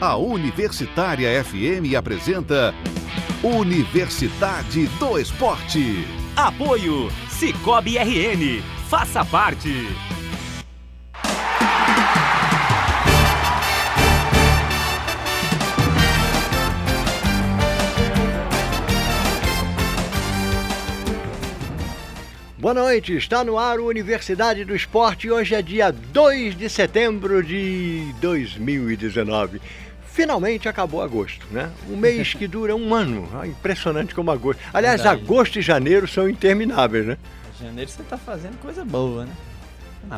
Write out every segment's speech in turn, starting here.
A Universitária FM apresenta Universidade do Esporte. Apoio Cicobi RN. Faça parte. Boa noite, está no ar o Universidade do Esporte. Hoje é dia 2 de setembro de 2019. Finalmente acabou agosto, né? Um mês que dura um ano. Ah, impressionante como agosto. Aliás, Verdade. agosto e janeiro são intermináveis, né? Janeiro você tá fazendo coisa boa, né?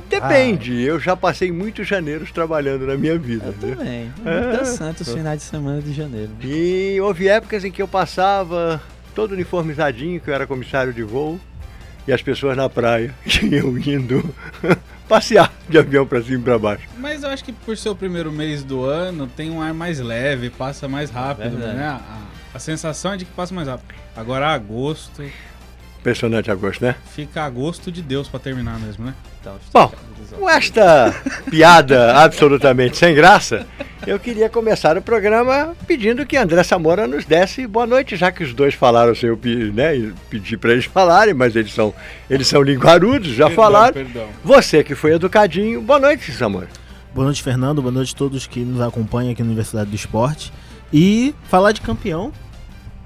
Depende, eu já passei muitos janeiros trabalhando na minha vida. Eu né? também. É. Muito santo os finais de semana de janeiro. E houve épocas em que eu passava todo uniformizadinho, que eu era comissário de voo, e as pessoas na praia, e eu indo passear de avião para cima e para baixo. Mas eu acho que por ser o primeiro mês do ano, tem um ar mais leve, passa mais rápido, Verdade. né? A, a sensação é de que passa mais rápido. Agora agosto, Impressionante agosto, né? fica agosto de Deus pra terminar mesmo, né? Então, Bom, Com esta piada absolutamente sem graça, eu queria começar o programa pedindo que André Samora nos desse boa noite, já que os dois falaram sem eu né, e pedir para eles falarem, mas eles são, eles são linguarudos, já Perdão, falaram. Perdão. Você que foi educadinho, boa noite, Samora. Boa noite, Fernando. Boa noite a todos que nos acompanham aqui na Universidade do Esporte. E falar de campeão.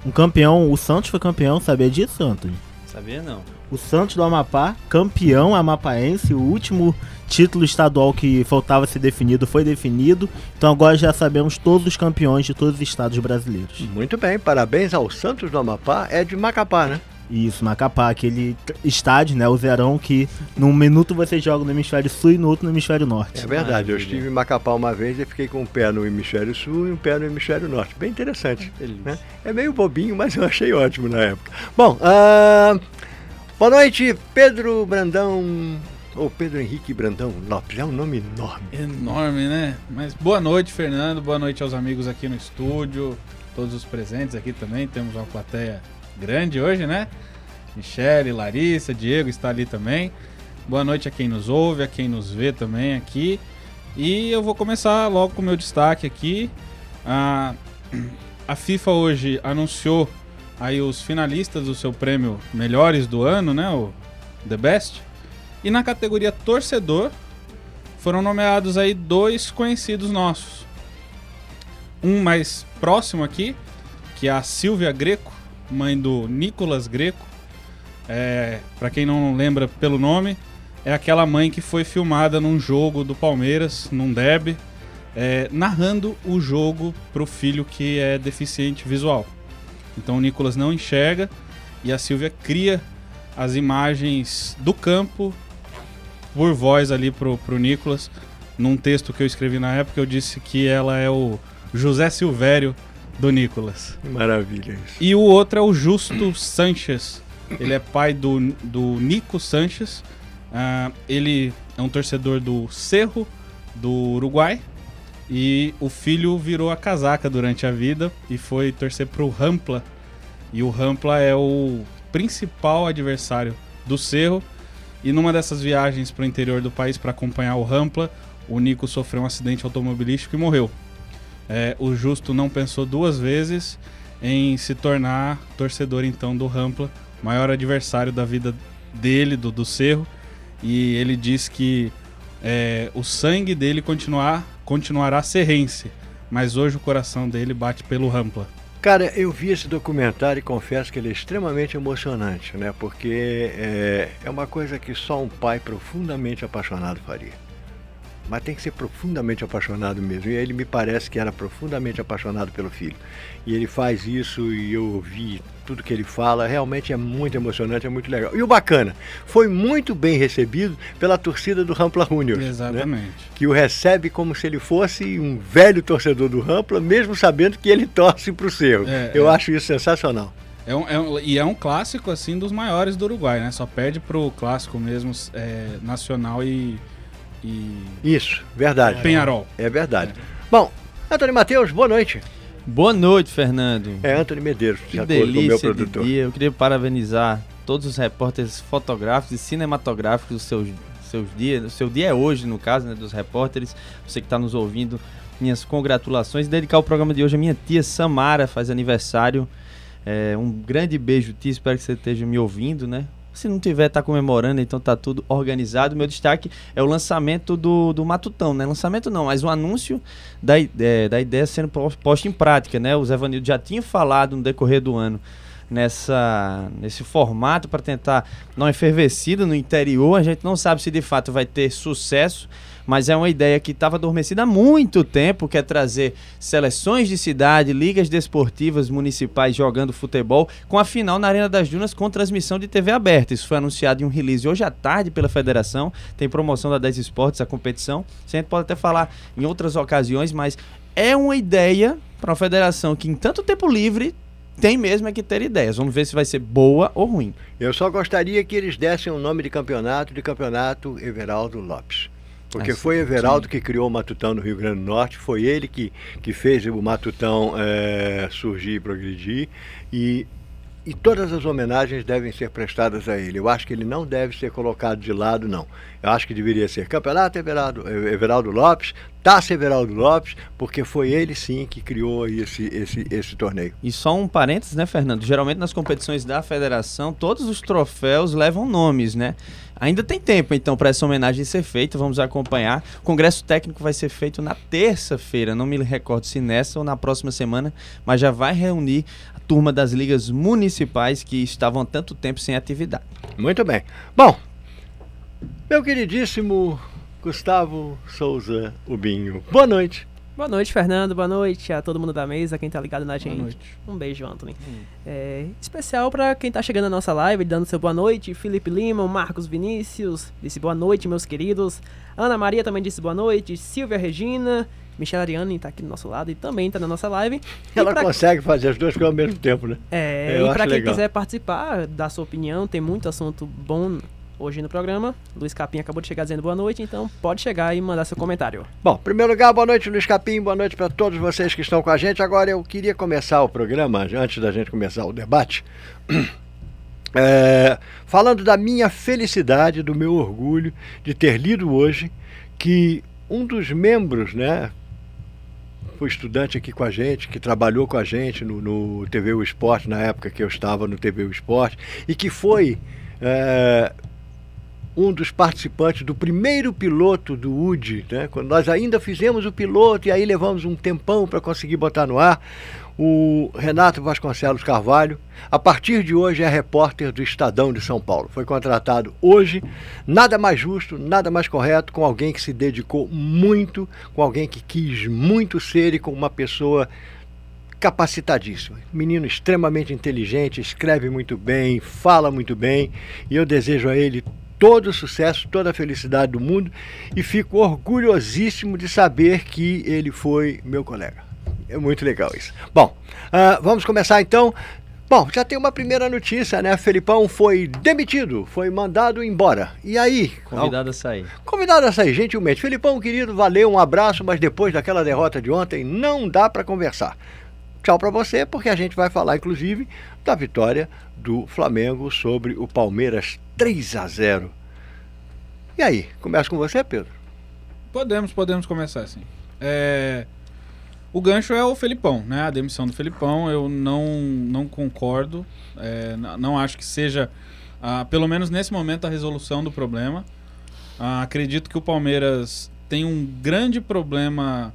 Um campeão, o Santos foi campeão, sabia disso, Anthony? Sabia não. O Santos do Amapá, campeão amapaense, o último título estadual que faltava ser definido foi definido. Então agora já sabemos todos os campeões de todos os estados brasileiros. Muito bem, parabéns ao Santos do Amapá, é de Macapá, né? Isso, Macapá, aquele estádio, né, o Zerão, que num minuto você joga no hemisfério sul e no outro no hemisfério norte. É verdade, eu estive em Macapá uma vez e fiquei com um pé no hemisfério sul e um pé no hemisfério norte. Bem interessante. Delícia. né? É meio bobinho, mas eu achei ótimo na época. Bom, ah, boa noite, Pedro Brandão, ou Pedro Henrique Brandão Lopes, é um nome enorme. Enorme, né? Mas boa noite, Fernando. Boa noite aos amigos aqui no estúdio. Todos os presentes aqui também. Temos uma plateia grande hoje, né? Michele, Larissa, Diego está ali também. Boa noite a quem nos ouve, a quem nos vê também aqui. E eu vou começar logo com o meu destaque aqui. A, a FIFA hoje anunciou aí os finalistas do seu prêmio Melhores do Ano, né? O The Best. E na categoria torcedor, foram nomeados aí dois conhecidos nossos. Um mais próximo aqui, que é a Silvia Greco, mãe do Nicolas Greco. É, para quem não lembra pelo nome, é aquela mãe que foi filmada num jogo do Palmeiras, num derby, é, narrando o jogo pro filho que é deficiente visual. Então o Nicolas não enxerga e a Silvia cria as imagens do campo por voz ali pro, pro Nicolas. Num texto que eu escrevi na época, eu disse que ela é o José Silvério do Nicolas. Maravilha. E o outro é o Justo Sanches. Ele é pai do, do Nico Sanches. Ah, ele é um torcedor do Cerro, do Uruguai. E o filho virou a casaca durante a vida e foi torcer pro Rampla. E o Rampla é o principal adversário do Cerro. E numa dessas viagens para o interior do país para acompanhar o Rampla, o Nico sofreu um acidente automobilístico e morreu. É, o Justo não pensou duas vezes em se tornar torcedor então do Rampla, maior adversário da vida dele, do, do Cerro. E ele diz que é, o sangue dele continuar, continuará serrense, mas hoje o coração dele bate pelo Rampla. Cara, eu vi esse documentário e confesso que ele é extremamente emocionante, né? Porque é, é uma coisa que só um pai profundamente apaixonado faria. Mas tem que ser profundamente apaixonado mesmo. E ele me parece que era profundamente apaixonado pelo filho. E ele faz isso e eu ouvi tudo que ele fala. Realmente é muito emocionante, é muito legal. E o bacana, foi muito bem recebido pela torcida do Rampla Juniors. né? Exatamente. que o recebe como se ele fosse um velho torcedor do Rampla, mesmo sabendo que ele torce para o Cerro. É, Eu é. acho isso sensacional. É um, é um- e é um clássico assim dos maiores do Uruguai, né? Só perde pro clássico mesmo é, nacional e, e Isso, verdade. Penharol. É verdade. Bom, Antônio Matheus, boa noite. Boa noite, Fernando. É Antônio Medeiros, de que acordo com o meu delícia de produtor. dia. Eu queria parabenizar todos os repórteres fotográficos e cinematográficos dos seus, seus dias. O seu dia é hoje, no caso, né, dos repórteres. Você que está nos ouvindo minhas congratulações. Dedicar o programa de hoje à minha tia Samara, faz aniversário. É, um grande beijo, tia. Espero que você esteja me ouvindo, né? Se não tiver, tá comemorando, então tá tudo organizado. Meu destaque é o lançamento do, do Matutão, né? Lançamento não, mas o anúncio da, é, da ideia sendo posta em prática, né? O Zé Vanildo já tinha falado no decorrer do ano nessa nesse formato para tentar não efervescida no interior. A gente não sabe se de fato vai ter sucesso, mas é uma ideia que estava adormecida há muito tempo, que é trazer seleções de cidade, ligas desportivas municipais jogando futebol, com a final na Arena das Dunas com transmissão de TV aberta. Isso foi anunciado em um release hoje à tarde pela federação, tem promoção da 10 Esportes, a competição. Gente pode até falar em outras ocasiões, mas é uma ideia para uma federação que em tanto tempo livre tem mesmo é que ter ideias. Vamos ver se vai ser boa ou ruim. Eu só gostaria que eles dessem o nome de campeonato de campeonato Everaldo Lopes. Porque foi Everaldo sim. que criou o Matutão no Rio Grande do Norte, foi ele que, que fez o Matutão é, surgir e progredir. E e todas as homenagens devem ser prestadas a ele. Eu acho que ele não deve ser colocado de lado, não. Eu acho que deveria ser Campeonato Everaldo, Everaldo Lopes, Taça Everaldo Lopes, porque foi ele sim que criou esse, esse, esse torneio. E só um parênteses, né, Fernando? Geralmente nas competições da federação, todos os troféus levam nomes, né? Ainda tem tempo, então, para essa homenagem ser feita. Vamos acompanhar. O congresso técnico vai ser feito na terça-feira. Não me recordo se nessa ou na próxima semana, mas já vai reunir a turma das ligas municipais que estavam há tanto tempo sem atividade. Muito bem. Bom, meu queridíssimo Gustavo Souza Ubinho, boa noite. Boa noite, Fernando. Boa noite a todo mundo da mesa, quem tá ligado na gente. Um beijo, Anthony. Hum. É, especial para quem tá chegando na nossa live, dando seu boa noite. Felipe Lima, Marcos Vinícius, disse boa noite, meus queridos. Ana Maria também disse boa noite. Silvia Regina, Michelle Ariane tá aqui do nosso lado e também tá na nossa live. Ela consegue fazer as duas coisas ao mesmo tempo, né? É, Eu e para quem legal. quiser participar, dar sua opinião, tem muito assunto bom hoje no programa. Luiz Capim acabou de chegar dizendo boa noite, então pode chegar e mandar seu comentário. Bom, em primeiro lugar, boa noite, Luiz Capim, boa noite para todos vocês que estão com a gente. Agora eu queria começar o programa, antes da gente começar o debate, é, falando da minha felicidade, do meu orgulho de ter lido hoje que um dos membros, né, foi estudante aqui com a gente, que trabalhou com a gente no, no TV O Esporte, na época que eu estava no TV O Esporte, e que foi é, um dos participantes do primeiro piloto do UD, né? quando nós ainda fizemos o piloto e aí levamos um tempão para conseguir botar no ar, o Renato Vasconcelos Carvalho, a partir de hoje é repórter do Estadão de São Paulo. Foi contratado hoje, nada mais justo, nada mais correto, com alguém que se dedicou muito, com alguém que quis muito ser e com uma pessoa capacitadíssima. Menino extremamente inteligente, escreve muito bem, fala muito bem, e eu desejo a ele todo o sucesso, toda a felicidade do mundo e fico orgulhosíssimo de saber que ele foi meu colega. É muito legal isso. Bom, uh, vamos começar então. Bom, já tem uma primeira notícia, né? Felipão foi demitido, foi mandado embora. E aí? Convidado a sair. Convidado a sair, gentilmente. Felipão, querido, valeu, um abraço, mas depois daquela derrota de ontem, não dá para conversar. Tchau para você, porque a gente vai falar, inclusive, da vitória do Flamengo sobre o Palmeiras 3 a 0. E aí, começa com você, Pedro? Podemos, podemos começar assim. É... O gancho é o Felipão, né? A demissão do Felipão, eu não, não concordo. É, não acho que seja, pelo menos nesse momento, a resolução do problema. Acredito que o Palmeiras tem um grande problema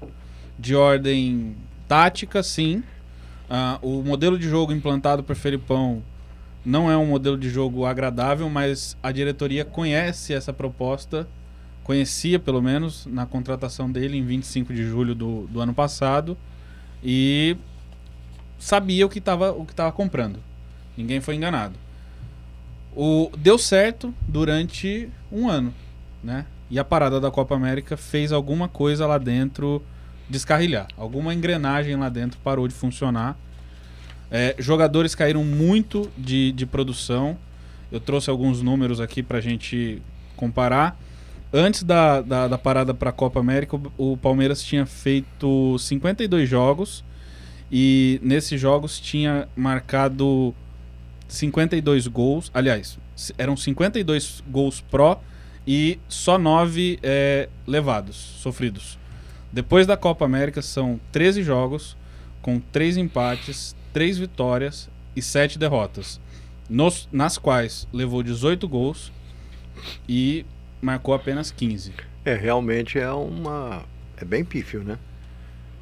de ordem tática, sim. O modelo de jogo implantado por Felipão não é um modelo de jogo agradável, mas a diretoria conhece essa proposta, conhecia pelo menos na contratação dele em 25 de julho do, do ano passado e sabia o que estava o que estava comprando. Ninguém foi enganado. O deu certo durante um ano, né? E a parada da Copa América fez alguma coisa lá dentro descarrilhar. Alguma engrenagem lá dentro parou de funcionar é, jogadores caíram muito de, de produção. Eu trouxe alguns números aqui para a gente comparar. Antes da, da, da parada para a Copa América, o, o Palmeiras tinha feito 52 jogos e nesses jogos tinha marcado 52 gols. Aliás, eram 52 gols pró e só 9 é, levados, sofridos. Depois da Copa América são 13 jogos, com 3 empates, 3 vitórias e 7 derrotas. Nos, nas quais levou 18 gols e marcou apenas 15. É, realmente é uma. É bem pífio, né?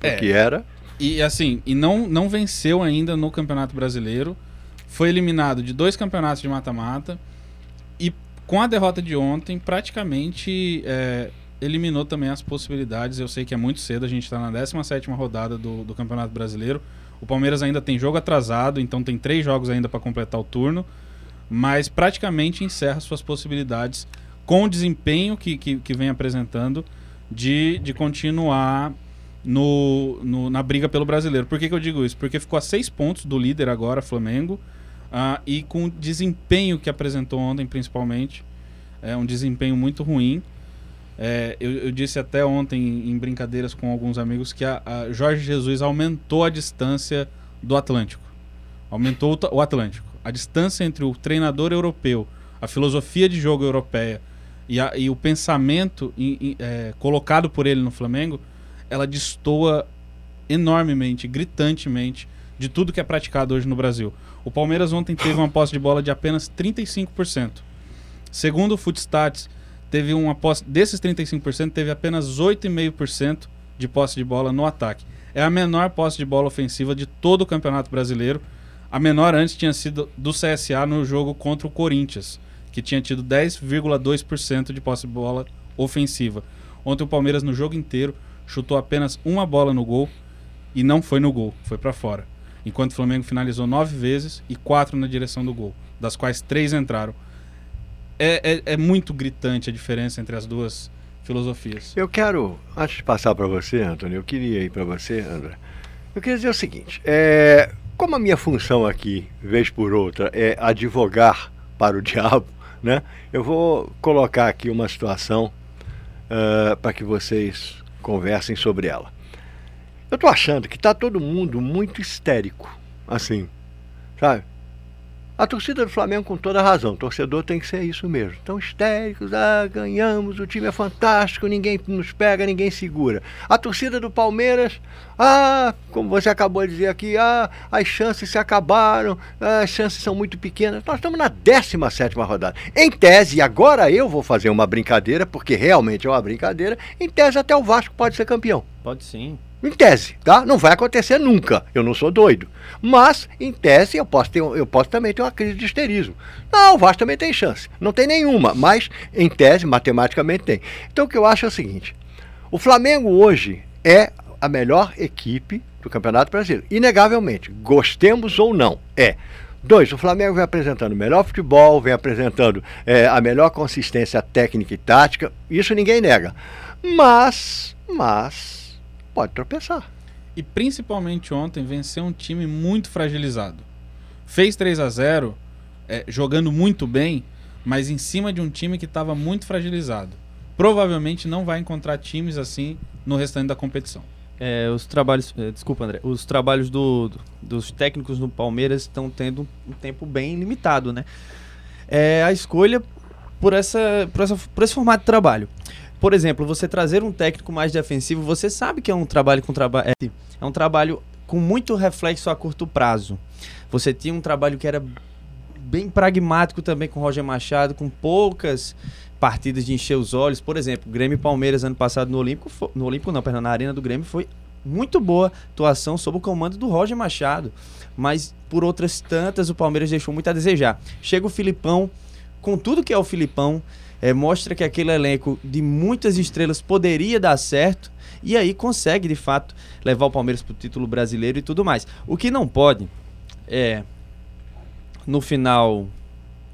É. Porque era. E assim, e não, não venceu ainda no Campeonato Brasileiro. Foi eliminado de dois campeonatos de mata-mata. E com a derrota de ontem, praticamente é, eliminou também as possibilidades. Eu sei que é muito cedo, a gente está na 17 rodada do, do Campeonato Brasileiro. O Palmeiras ainda tem jogo atrasado, então tem três jogos ainda para completar o turno. Mas praticamente encerra suas possibilidades com o desempenho que, que, que vem apresentando de, de continuar no, no, na briga pelo brasileiro. Por que, que eu digo isso? Porque ficou a seis pontos do líder agora, Flamengo, uh, e com o desempenho que apresentou ontem, principalmente, é um desempenho muito ruim. É, eu, eu, disse até ontem em brincadeiras com alguns amigos que a, a Jorge Jesus aumentou a distância do Atlântico. Aumentou o, o Atlântico. A distância entre o treinador europeu, a filosofia de jogo europeia e, a, e o pensamento é, colocado por ele no Flamengo, ela destoa enormemente, gritantemente, de tudo que é praticado hoje no Brasil. O Palmeiras ontem teve uma posse de bola de apenas 35%. Segundo o Footstats, teve uma posse desses 35%, teve apenas 8,5% de posse de bola no ataque. É a menor posse de bola ofensiva de todo o Campeonato Brasileiro. A menor antes tinha sido do CSA no jogo contra o Corinthians, que tinha tido 10,2% de posse de bola ofensiva. Ontem o Palmeiras no jogo inteiro chutou apenas uma bola no gol e não foi no gol, foi para fora. Enquanto o Flamengo finalizou nove vezes e quatro na direção do gol, das quais três entraram é, é, é muito gritante a diferença entre as duas filosofias. Eu quero, antes de passar para você, Antônio, eu queria ir para você, André. Eu queria dizer o seguinte: é, como a minha função aqui, vez por outra, é advogar para o diabo, né? Eu vou colocar aqui uma situação uh, para que vocês conversem sobre ela. Eu estou achando que está todo mundo muito histérico, assim, sabe? A torcida do Flamengo, com toda razão, o torcedor tem que ser isso mesmo. Estão histéricos, ah, ganhamos, o time é fantástico, ninguém nos pega, ninguém segura. A torcida do Palmeiras, ah, como você acabou de dizer aqui, ah, as chances se acabaram, ah, as chances são muito pequenas. Nós estamos na 17 rodada. Em tese, agora eu vou fazer uma brincadeira, porque realmente é uma brincadeira, em tese até o Vasco pode ser campeão. Pode sim. Em tese, tá? Não vai acontecer nunca. Eu não sou doido. Mas, em tese, eu posso, ter, eu posso também ter uma crise de histerismo. Não, o Vasco também tem chance. Não tem nenhuma, mas, em tese, matematicamente tem. Então, o que eu acho é o seguinte: o Flamengo hoje é a melhor equipe do Campeonato Brasileiro. Inegavelmente. Gostemos ou não. É. Dois, o Flamengo vem apresentando o melhor futebol, vem apresentando é, a melhor consistência técnica e tática. Isso ninguém nega. Mas, mas pode tropeçar. E principalmente ontem venceu um time muito fragilizado. Fez 3 a 0 é, jogando muito bem, mas em cima de um time que estava muito fragilizado. Provavelmente não vai encontrar times assim no restante da competição. É, os trabalhos, é, desculpa André, os trabalhos do, do, dos técnicos no Palmeiras estão tendo um tempo bem limitado, né? É a escolha por, essa, por, essa, por esse formato de trabalho por exemplo, você trazer um técnico mais defensivo, você sabe que é um trabalho com trabalho é, é um trabalho com muito reflexo a curto prazo. Você tinha um trabalho que era bem pragmático também com o Roger Machado, com poucas partidas de encher os olhos. Por exemplo, Grêmio e Palmeiras ano passado no Olímpico, no Olímpico não, perdão, na Arena do Grêmio foi muito boa atuação sob o comando do Roger Machado. Mas por outras tantas o Palmeiras deixou muito a desejar. Chega o Filipão, com tudo que é o Filipão, é, mostra que aquele elenco de muitas estrelas poderia dar certo e aí consegue de fato levar o Palmeiras para o título brasileiro e tudo mais. O que não pode é no final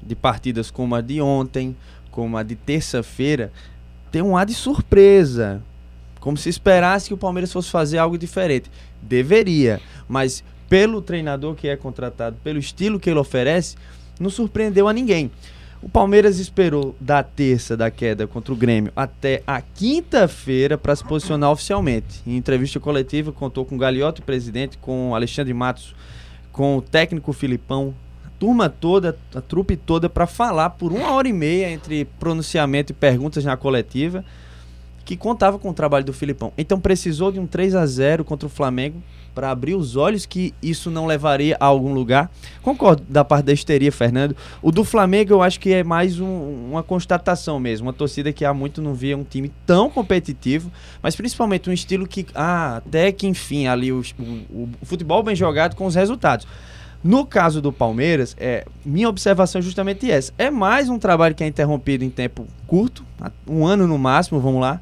de partidas como a de ontem, como a de terça-feira, ter um ar de surpresa. Como se esperasse que o Palmeiras fosse fazer algo diferente. Deveria, mas pelo treinador que é contratado, pelo estilo que ele oferece, não surpreendeu a ninguém. O Palmeiras esperou da terça da queda contra o Grêmio até a quinta-feira para se posicionar oficialmente. Em entrevista coletiva, contou com o Galioto, presidente, com Alexandre Matos, com o técnico Filipão, a turma toda, a trupe toda, para falar por uma hora e meia entre pronunciamento e perguntas na coletiva. que contava com o trabalho do Filipão. Então precisou de um 3 a 0 contra o Flamengo para abrir os olhos que isso não levaria a algum lugar. Concordo da parte da histeria, Fernando. O do Flamengo eu acho que é mais um, uma constatação mesmo, uma torcida que há muito não via um time tão competitivo, mas principalmente um estilo que, ah, até que enfim, ali o, o, o futebol bem jogado com os resultados. No caso do Palmeiras, é, minha observação é justamente essa. É mais um trabalho que é interrompido em tempo curto, um ano no máximo, vamos lá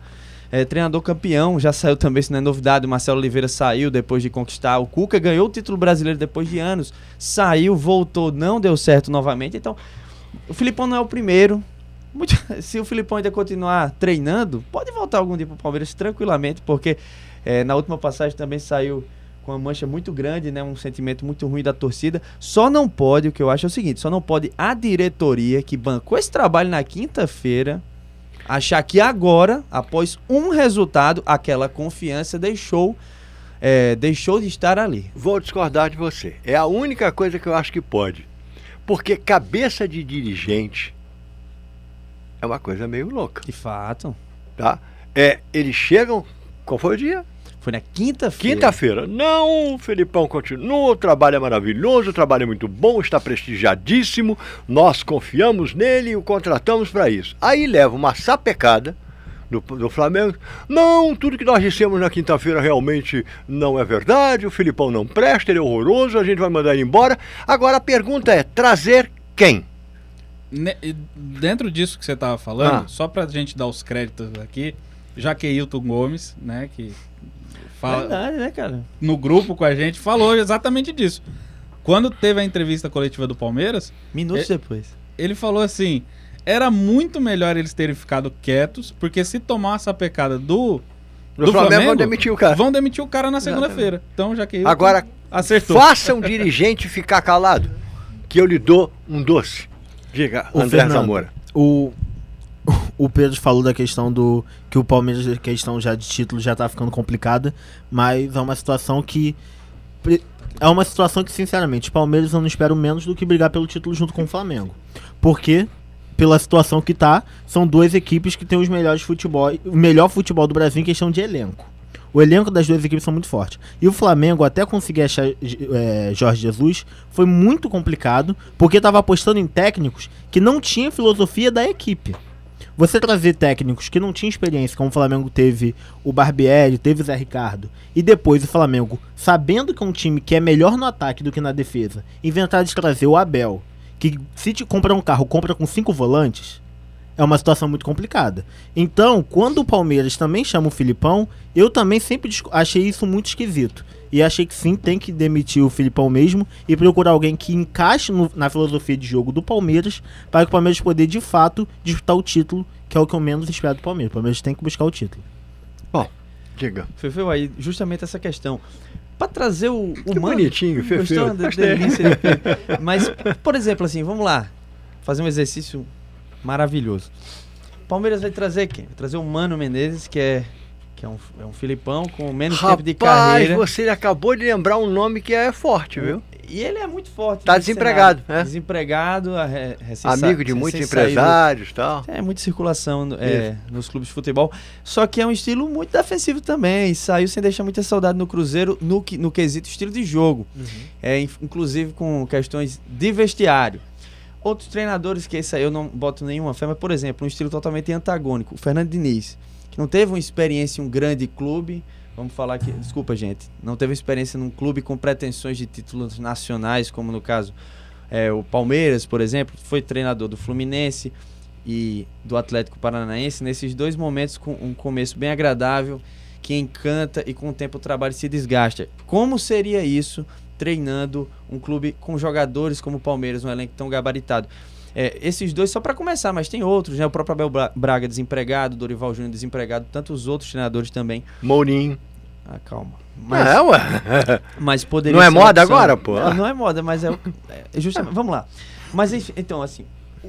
é, treinador campeão, já saiu também, se não é novidade, o Marcelo Oliveira saiu depois de conquistar. O Cuca ganhou o título brasileiro depois de anos, saiu, voltou, não deu certo novamente. Então, o Filipão não é o primeiro. Muito, se o Filipão ainda continuar treinando, pode voltar algum dia para o Palmeiras tranquilamente, porque é, na última passagem também saiu com uma mancha muito grande, né, um sentimento muito ruim da torcida. Só não pode, o que eu acho é o seguinte, só não pode a diretoria que bancou esse trabalho na quinta-feira achar que agora, após um resultado, aquela confiança deixou é, deixou de estar ali. Vou discordar de você. É a única coisa que eu acho que pode. Porque cabeça de dirigente é uma coisa meio louca. De fato. Tá? É, eles chegam. Qual foi o dia? Foi na quinta-feira. Quinta-feira. Não, o Felipão continua, o trabalho é maravilhoso, o trabalho é muito bom, está prestigiadíssimo, nós confiamos nele e o contratamos para isso. Aí leva uma sapecada do, do Flamengo. Não, tudo que nós dissemos na quinta-feira realmente não é verdade, o Filipão não presta, ele é horroroso, a gente vai mandar ele embora. Agora a pergunta é: trazer quem? dentro disso que você estava falando, ah. só para a gente dar os créditos aqui, Jaqueilton Gomes, né, que Fala, Verdade, né, cara? No grupo com a gente, falou exatamente disso. Quando teve a entrevista coletiva do Palmeiras. Minutos ele, depois. Ele falou assim: era muito melhor eles terem ficado quietos, porque se tomar essa pecada do. Do, do Flamengo, Flamengo, vão demitir o cara. Vão demitir o cara na segunda-feira. Então, já que. Agora, acertou. Faça um dirigente ficar calado, que eu lhe dou um doce. Diga, o André Fernando, Zamora. O, o Pedro falou da questão do que o Palmeiras, questão já de título já tá ficando complicada, mas é uma situação que é uma situação que sinceramente, o Palmeiras eu não espero menos do que brigar pelo título junto com o Flamengo. Porque pela situação que tá, são duas equipes que têm os melhores futebol, o melhor futebol do Brasil em questão de elenco. O elenco das duas equipes são muito fortes. E o Flamengo, até conseguir achar é, Jorge Jesus, foi muito complicado, porque estava apostando em técnicos que não tinham filosofia da equipe. Você trazer técnicos que não tinham experiência, como o Flamengo teve o Barbieri, teve o Zé Ricardo, e depois o Flamengo, sabendo que é um time que é melhor no ataque do que na defesa, inventar de trazer o Abel, que se te compra um carro, compra com cinco volantes, é uma situação muito complicada. Então, quando o Palmeiras também chama o Filipão, eu também sempre achei isso muito esquisito. E achei que sim, tem que demitir o Filipão mesmo e procurar alguém que encaixe no, na filosofia de jogo do Palmeiras para que o Palmeiras poder de fato disputar o título, que é o que eu menos espero do Palmeiras. O Palmeiras tem que buscar o título. Bom, diga. Fefeu, aí justamente essa questão. Para trazer o, o que mano, bonitinho, Fefeu. Mas, por exemplo, assim, vamos lá. Fazer um exercício maravilhoso. Palmeiras vai trazer quem? Vai trazer o Mano Menezes, que é que é um, é um Filipão com menos Rapaz, tempo de carreira. você acabou de lembrar um nome que é forte, viu? E ele é muito forte. Tá desempregado, né? Desempregado, amigo de muitos empresários e tal. É muita circulação é, nos clubes de futebol. Só que é um estilo muito defensivo também. Saiu sem deixar muita saudade no Cruzeiro no, no quesito estilo de jogo. Uhum. É, inclusive com questões de vestiário. Outros treinadores que esse aí eu não boto nenhuma fé, mas por exemplo, um estilo totalmente antagônico. O Fernando Diniz que não teve uma experiência em um grande clube, vamos falar aqui, desculpa gente, não teve experiência num clube com pretensões de títulos nacionais, como no caso é, o Palmeiras, por exemplo, foi treinador do Fluminense e do Atlético Paranaense, nesses dois momentos com um começo bem agradável, que encanta e com o tempo o trabalho se desgasta. Como seria isso treinando um clube com jogadores como o Palmeiras, um elenco tão gabaritado? É, esses dois só para começar, mas tem outros, né? O próprio Abel Braga desempregado, Dorival Júnior desempregado, tantos outros treinadores também. Mourinho. Ah, calma. Mas, é, ué. Mas poderia Não é moda agora, pô? Não, não, é moda, mas é, é justamente. Vamos lá. Mas então, assim,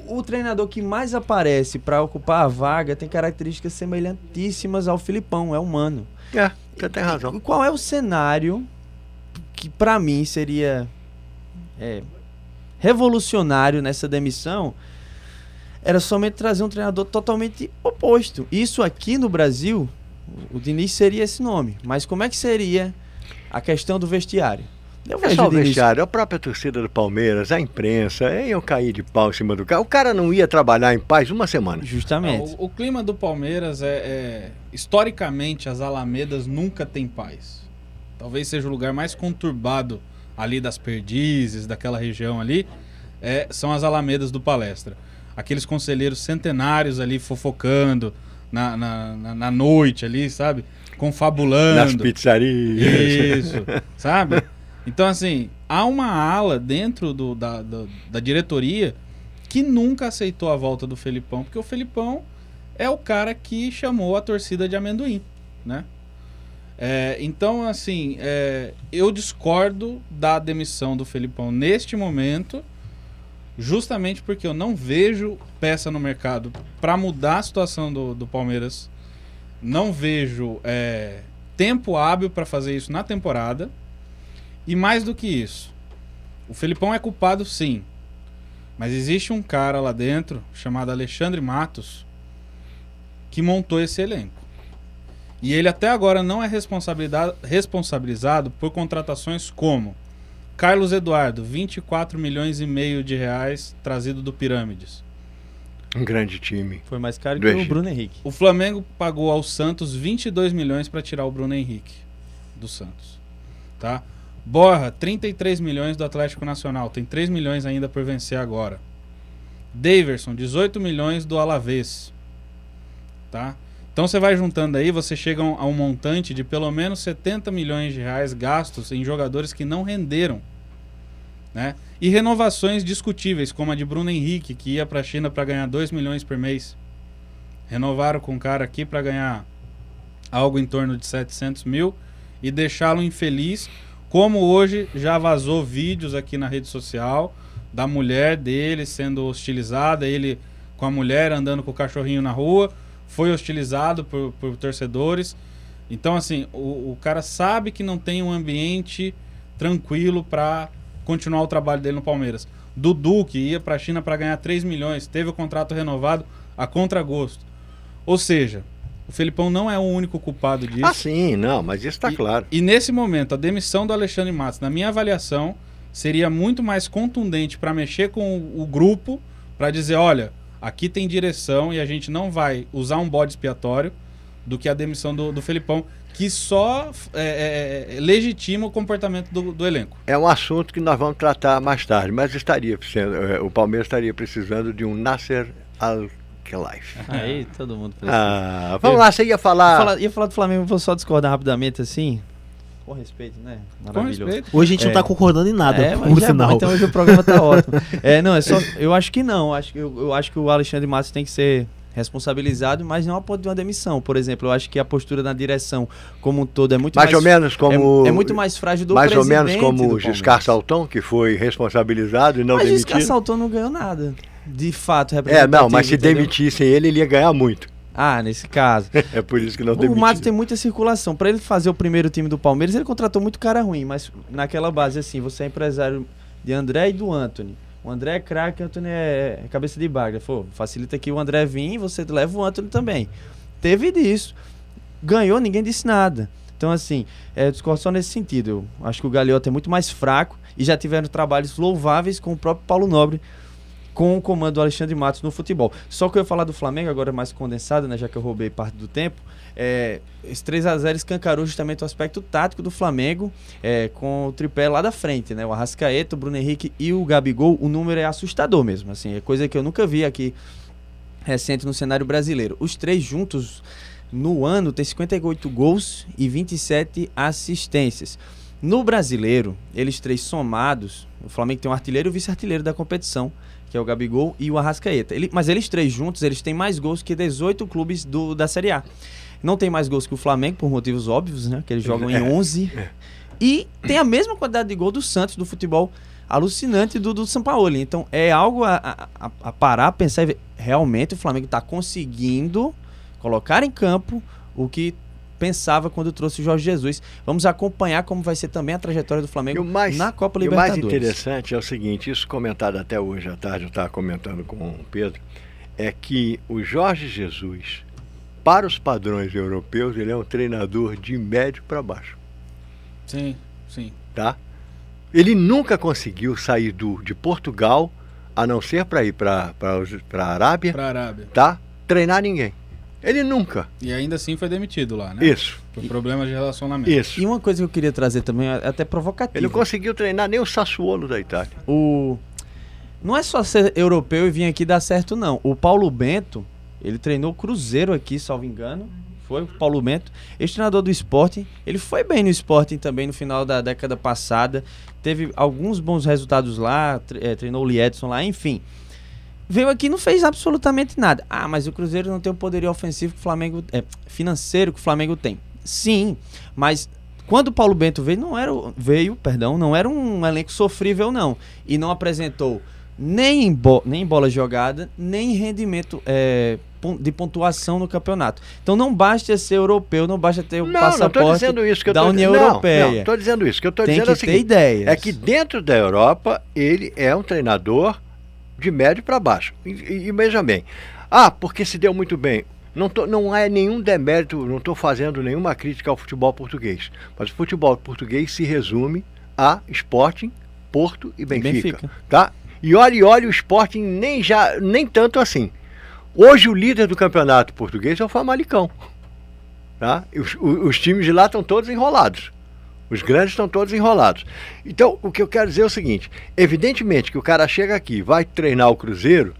o treinador que mais aparece para ocupar a vaga tem características semelhantíssimas ao Filipão, é humano. É, você tem razão. E qual é o cenário que para mim seria é, revolucionário nessa demissão era somente trazer um treinador totalmente oposto. Isso aqui no Brasil, o Diniz seria esse nome. Mas como é que seria a questão do vestiário? Eu é só o vestiário, a própria torcida do Palmeiras, a imprensa, eu caí de pau em cima do cara. O cara não ia trabalhar em paz uma semana. Justamente. o, o, clima do Palmeiras é, é, Historicamente, as Alamedas nunca têm paz. Talvez seja o lugar mais conturbado ali das perdizes, daquela região ali, é, são as Alamedas do Palestra. Aqueles conselheiros centenários ali fofocando na, na, na, na noite ali, sabe? Confabulando. Nas pizzarias. Isso, sabe? Então, assim, há uma ala dentro do, da, da, da, diretoria que nunca aceitou a volta do Felipão, porque o Felipão é o cara que chamou a torcida de amendoim, né? É, então, assim, é, eu discordo da demissão do Felipão neste momento, justamente porque eu não vejo peça no mercado para mudar a situação do, do Palmeiras. Não vejo é, tempo hábil para fazer isso na temporada. E mais do que isso, o Felipão é culpado sim. Mas existe um cara lá dentro, chamado Alexandre Matos, que montou esse elenco. E ele até agora não é responsabilizado por contratações como Carlos Eduardo, 24 milhões e meio de reais trazido do Pirâmides. Um grande time. Foi mais caro que o Bruno Henrique. O Flamengo pagou ao Santos 22 milhões para tirar o Bruno Henrique do Santos. Tá? Borra, 33 milhões do Atlético Nacional. Tem 3 milhões ainda por vencer agora. Daverson, 18 milhões do Alavés. Tá? Então você vai juntando aí, você chega a um montante de pelo menos 70 milhões de reais gastos em jogadores que não renderam. Né? E renovações discutíveis, como a de Bruno Henrique, que ia para a China para ganhar 2 milhões por mês. Renovaram com um cara aqui para ganhar algo em torno de 700 mil e deixá-lo infeliz como hoje já vazou vídeos aqui na rede social da mulher dele sendo hostilizada, ele com a mulher andando com o cachorrinho na rua, foi hostilizado por, por torcedores. Então, assim, o, o cara sabe que não tem um ambiente tranquilo para continuar o trabalho dele no Palmeiras. Dudu, que ia para a China para ganhar 3 milhões, teve o contrato renovado a contragosto. Ou seja, o Felipão não é o único culpado disso. Ah, sim, não, mas isso está claro. E nesse momento, a demissão do Alexandre Matos, na minha avaliação, seria muito mais contundente para mexer com o, o grupo, para dizer: olha, aqui tem direção e a gente não vai usar um bode expiatório, do que a demissão do, do Felipão, que só é, é, é, legitima o comportamento do, do, elenco. É um assunto que nós vamos tratar mais tarde, mas estaria é, o Palmeiras estaria precisando de um Nasser al life. Aí todo mundo precisa. Ah, vamos eu, lá, você ia falar... Ia falar... Ia falar do Flamengo, vou só discordar rapidamente assim. Com respeito, né? Maravilhoso. Respeito. Hoje a gente é, não tá concordando em nada, é, por é sinal. Bom, então hoje o programa tá ótimo. É, não, é só. Eu acho que não. Acho, eu, eu acho que o Alexandre Matos tem que ser responsabilizado, mas não a ponto de uma demissão. Por exemplo, eu acho que a postura da direção como um todo é muito mais, mais ou menos como é, é, muito mais frágil do mais ou menos como o Giscard Salton, que foi responsabilizado e não mas demitido. Mas Giscard Salton não ganhou nada de fato É, não, mas se entendeu? demitissem ele, ele ia ganhar muito. Ah, nesse caso. é por isso que não O Matos tem muita circulação. Para ele fazer o primeiro time do Palmeiras, ele contratou muito cara ruim, mas naquela base assim, você é empresário de André e do Anthony. O André é craque, o Anthony é, é cabeça de bagre. Pô, facilita aqui o André vir e você leva o Anthony também. Teve disso. Ganhou, ninguém disse nada. Então, assim, é discordo só nesse sentido. Eu acho que o Galeota é muito mais fraco e já tiveram trabalhos louváveis com o próprio Paulo Nobre com o comando do Alexandre Matos no futebol. Só que eu ia falar do Flamengo agora mais condensado, né, já que eu roubei parte do tempo. É, esse 3 a 0 escancarou justamente o aspecto tático do Flamengo, é, com o tripé lá da frente, né? O Arrascaeta, o Bruno Henrique e o Gabigol. O número é assustador mesmo, assim, é coisa que eu nunca vi aqui recente no cenário brasileiro. Os três juntos no ano tem 58 gols e 27 assistências. No brasileiro, eles três somados, o Flamengo tem um artilheiro e o vice-artilheiro da competição, que é o Gabigol e o Arrascaeta. Ele, mas eles três juntos, eles têm mais gols que 18 clubes do, da Série A. Não tem mais gols que o Flamengo, por motivos óbvios, né? Que eles jogam em 11. É. E tem a mesma quantidade de gol do Santos, do futebol alucinante do, do São Paulo. Então é algo a, a, a parar, pensar e ver. Realmente o Flamengo está conseguindo colocar em campo o que pensava quando trouxe o Jorge Jesus. Vamos acompanhar como vai ser também a trajetória do Flamengo mais, na Copa Libertadores. o mais interessante é o seguinte, isso comentado até hoje à tarde, eu estava comentando com o Pedro, é que o Jorge Jesus, para os padrões europeus, ele é um treinador de médio para baixo, Sim, sim. tá? Ele nunca conseguiu sair do, de Portugal, a não ser para ir para a Arábia, Pra Arábia. tá? Treinar ninguém. Ele nunca. E ainda assim foi demitido lá, né? Isso, Por problemas de relacionamento. isso. E uma coisa que eu queria trazer também, é até provocativa. Ele não conseguiu treinar nem o Sassuolo da Itália. o não é só ser europeu e vir aqui dar certo não. O Paulo Bento, ele treinou o Cruzeiro aqui, salvo engano. Foi o Paulo Bento, ex-treinador do Sporting. Ele foi bem no Sporting também no final da década passada. Teve alguns bons resultados lá, eh, treinou o Liedson lá, enfim. Veio aqui e não fez absolutamente nada. Ah, mas o Cruzeiro não tem o poderio ofensivo que o Flamengo. É, financeiro que o Flamengo tem. Sim, mas quando o Paulo Bento veio, não era veio, perdão, não era um elenco sofrível, não. E não apresentou nem, em bo- nem em bola jogada, nem em rendimento é, de pontuação no campeonato. Então não basta ser europeu, não basta ter o Não, não passaporte dizendo isso que eu da União não, Europeia. Não, estou dizendo isso. O que eu estou dizendo que é seguinte: ideias. é que dentro da Europa ele é um treinador de médio para baixo. E, e, e veja bem, ah, porque se deu muito bem. Não, tô, não é nenhum demérito, não estou fazendo nenhuma crítica ao futebol português. Mas o futebol português se resume a Sporting, Porto e Benfica. Benfica. Tá? E olha, e olha, o Sporting nem, já, nem tanto assim. Hoje o líder do campeonato português é o Famalicão. Tá? Os, o- os times de lá estão todos enrolados. Os grandes estão todos enrolados. Então, o que eu quero dizer é o seguinte: evidentemente que o cara chega aqui, vai treinar o Cruzeiro,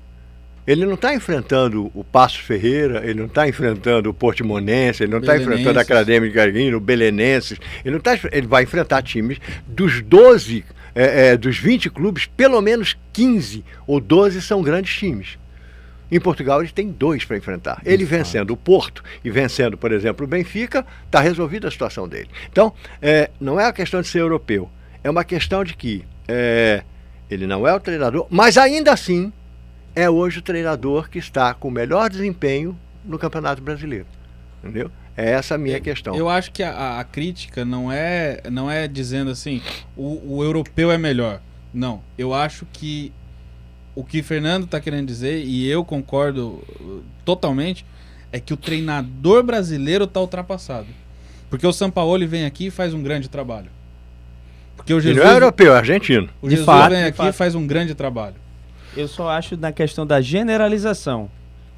ele não está enfrentando o Passo Ferreira, ele não está enfrentando o Portimonense, ele não está enfrentando a Acadêmica de Carguinho, o Belenenses, ele não tá, ele vai enfrentar times dos 12, é, é, dos 20 clubes, pelo menos 15 ou 12 são grandes times. Em Portugal ele tem dois para enfrentar. Ele vencendo o Porto e vencendo, por exemplo, o Benfica, está resolvida a situação dele. Então, é, não é a questão de ser europeu, é uma questão de que é, ele não é o treinador, mas ainda assim é hoje o treinador que está com o melhor desempenho no Campeonato Brasileiro. Entendeu? É essa a minha questão. Eu acho que a- a, a crítica não é, não é dizendo assim, o, o europeu é melhor. Não. Eu acho que o que Fernando está querendo dizer, e eu concordo uh, totalmente, é que o treinador brasileiro está ultrapassado. Porque o Sampaoli vem aqui e faz um grande trabalho. Porque o Ele Jesus, não é europeu, é argentino. o De Jesus fato, vem aqui fato. e faz um grande trabalho. Eu só acho na questão da generalização.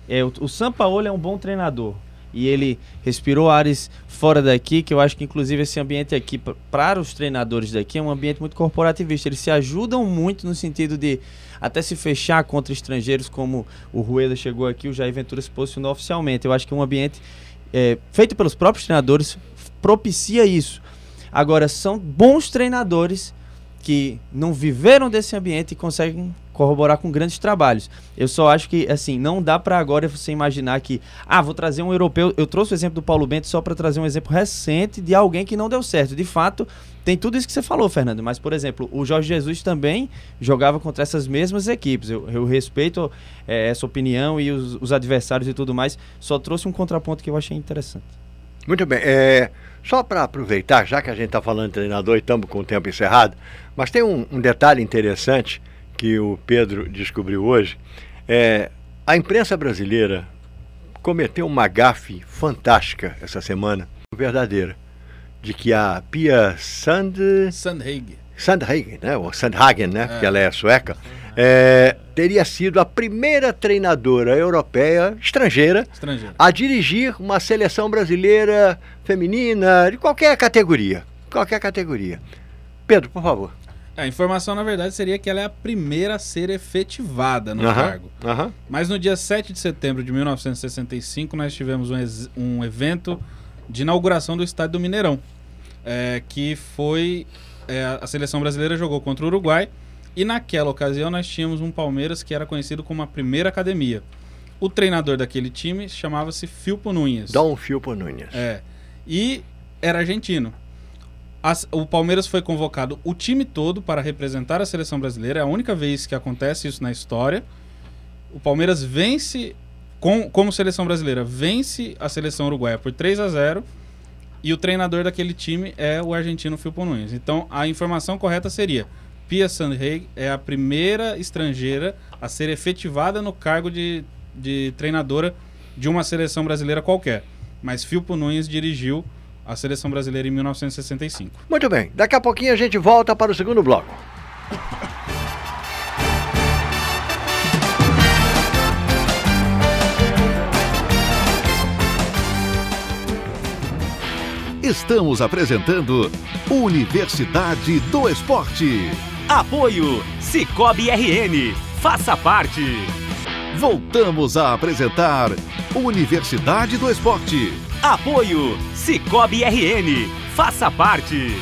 É, o, o Sampaoli é um bom treinador. E ele respirou ares fora daqui, que eu acho que inclusive esse ambiente aqui, para os treinadores daqui, é um ambiente muito corporativista. Eles se ajudam muito no sentido de até se fechar contra estrangeiros, como o Rueda chegou aqui, o Jair Ventura se posicionou oficialmente. Eu acho que um ambiente é, feito pelos próprios treinadores propicia isso. Agora, são bons treinadores que não viveram desse ambiente e conseguem corroborar com grandes trabalhos. Eu só acho que, assim, não dá pra agora você imaginar que, ah, vou trazer um europeu. Eu trouxe o exemplo do Paulo Bento só pra trazer um exemplo recente de alguém que não deu certo. De fato, tem tudo isso que você falou, Fernando. Mas, por exemplo, o Jorge Jesus também jogava contra essas mesmas equipes. Eu, eu respeito eh, essa opinião e os, os adversários e tudo mais. Só trouxe um contraponto que eu achei interessante. Muito bem. É, só para aproveitar, já que a gente está falando de treinador e estamos com o tempo encerrado, mas tem um, um detalhe interessante que o Pedro descobriu hoje. É, a imprensa brasileira cometeu uma gafe fantástica essa semana, verdadeira, de que a Pia Sand... Sandhagen. Sandhagen, né? Ou Sandhagen, né? É. Porque ela é sueca. é, teria sido a primeira treinadora europeia, estrangeira, Estrangeiro. a dirigir uma seleção brasileira feminina, de qualquer categoria. Qualquer categoria. Pedro, por favor. A informação, na verdade, seria que ela é a primeira a ser efetivada no cargo. Mas no dia 7 de setembro de 1965, nós tivemos um, um evento de inauguração do estádio do Mineirão. é, que foi. é, a seleção brasileira jogou contra o Uruguai. E naquela ocasião nós tínhamos um Palmeiras que era conhecido como a primeira academia. O treinador daquele time chamava-se Filpo Nunes. Dom Filpo Nunes. É. E era argentino. As- o Palmeiras foi convocado o time todo para representar a seleção brasileira. É a única vez que acontece isso na história. O Palmeiras vence, com, como seleção brasileira, vence a seleção uruguaia por 3 a 0 E o treinador daquele time é o argentino Filpo Nunes. Então a informação correta seria: Pia Sandhage é a primeira estrangeira a ser efetivada no cargo de de treinadora de uma seleção brasileira qualquer. Mas Filpo Nunes dirigiu a seleção brasileira em 1965. Muito bem, daqui a pouquinho a gente volta para o segundo bloco. Estamos apresentando Universidade do Esporte. Apoio Cicobi RN. Faça parte. Voltamos a apresentar Universidade do Esporte. Apoio Cicobi RN. Faça parte.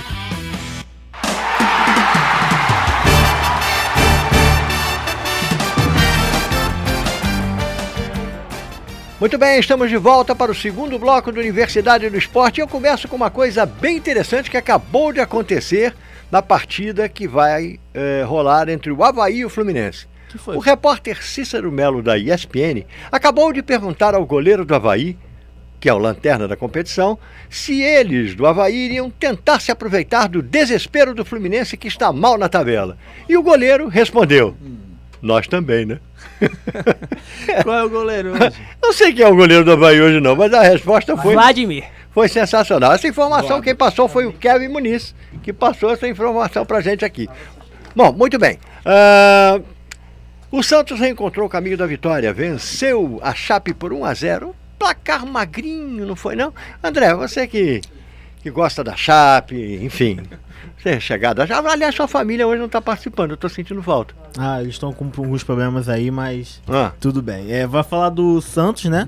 Muito bem, estamos de volta para o segundo bloco do Universidade do Esporte e eu começo com uma coisa bem interessante que acabou de acontecer na partida que vai eh, rolar entre o Havaí e o Fluminense. Que foi? O repórter Cícero Melo da ESPN acabou de perguntar ao goleiro do Havaí, que é o lanterna da competição, se eles do Havaí iriam tentar se aproveitar do desespero do Fluminense que está mal na tabela. E o goleiro respondeu: Nós também, né? Qual é o goleiro hoje? Não sei quem é o goleiro do Havaí hoje não, mas a resposta foi, Vladimir. foi sensacional. Essa informação quem passou foi o Kevin Muniz, que passou essa informação pra gente aqui. Bom, muito bem. Ah, o Santos reencontrou o caminho da vitória, venceu a Chape por 1 a 0 Placar magrinho, não foi não? André, você que, que gosta da Chape, enfim. Você é chegada já. Aliás, sua família hoje não está participando, eu tô sentindo falta. Ah, eles estão com alguns problemas aí, mas Ah, tudo bem. É, vai falar do Santos, né?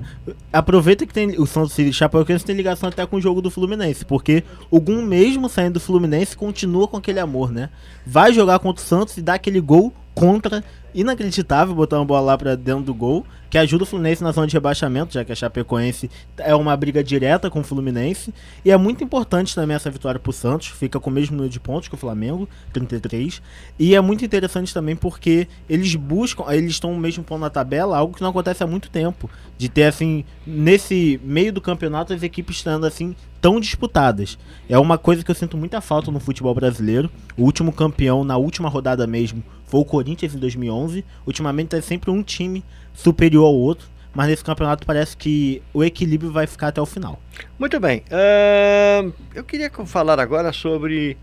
Aproveita que tem o Santos e Chapecoense tem ligação até com o jogo do Fluminense, porque o Gum mesmo saindo do Fluminense continua com aquele amor, né? Vai jogar contra o Santos e dá aquele gol contra inacreditável, botar uma bola lá pra dentro do gol, que ajuda o Fluminense na zona de rebaixamento, já que a Chapecoense é uma briga direta com o Fluminense. E é muito importante também essa vitória pro Santos, fica com o mesmo número de pontos que o Flamengo, 33. E é muito interessante também porque eles buscam, eles estão no mesmo ponto na tabela, algo que não acontece há muito tempo. De ter assim, nesse meio do campeonato, as equipes estando assim tão disputadas. É uma coisa que eu sinto muita falta no futebol brasileiro. O último campeão na última rodada mesmo foi o Corinthians em 2011. Ultimamente é sempre um time superior ao outro, mas nesse campeonato parece que o equilíbrio vai ficar até o final. Muito bem. ahn, eu queria falar agora sobre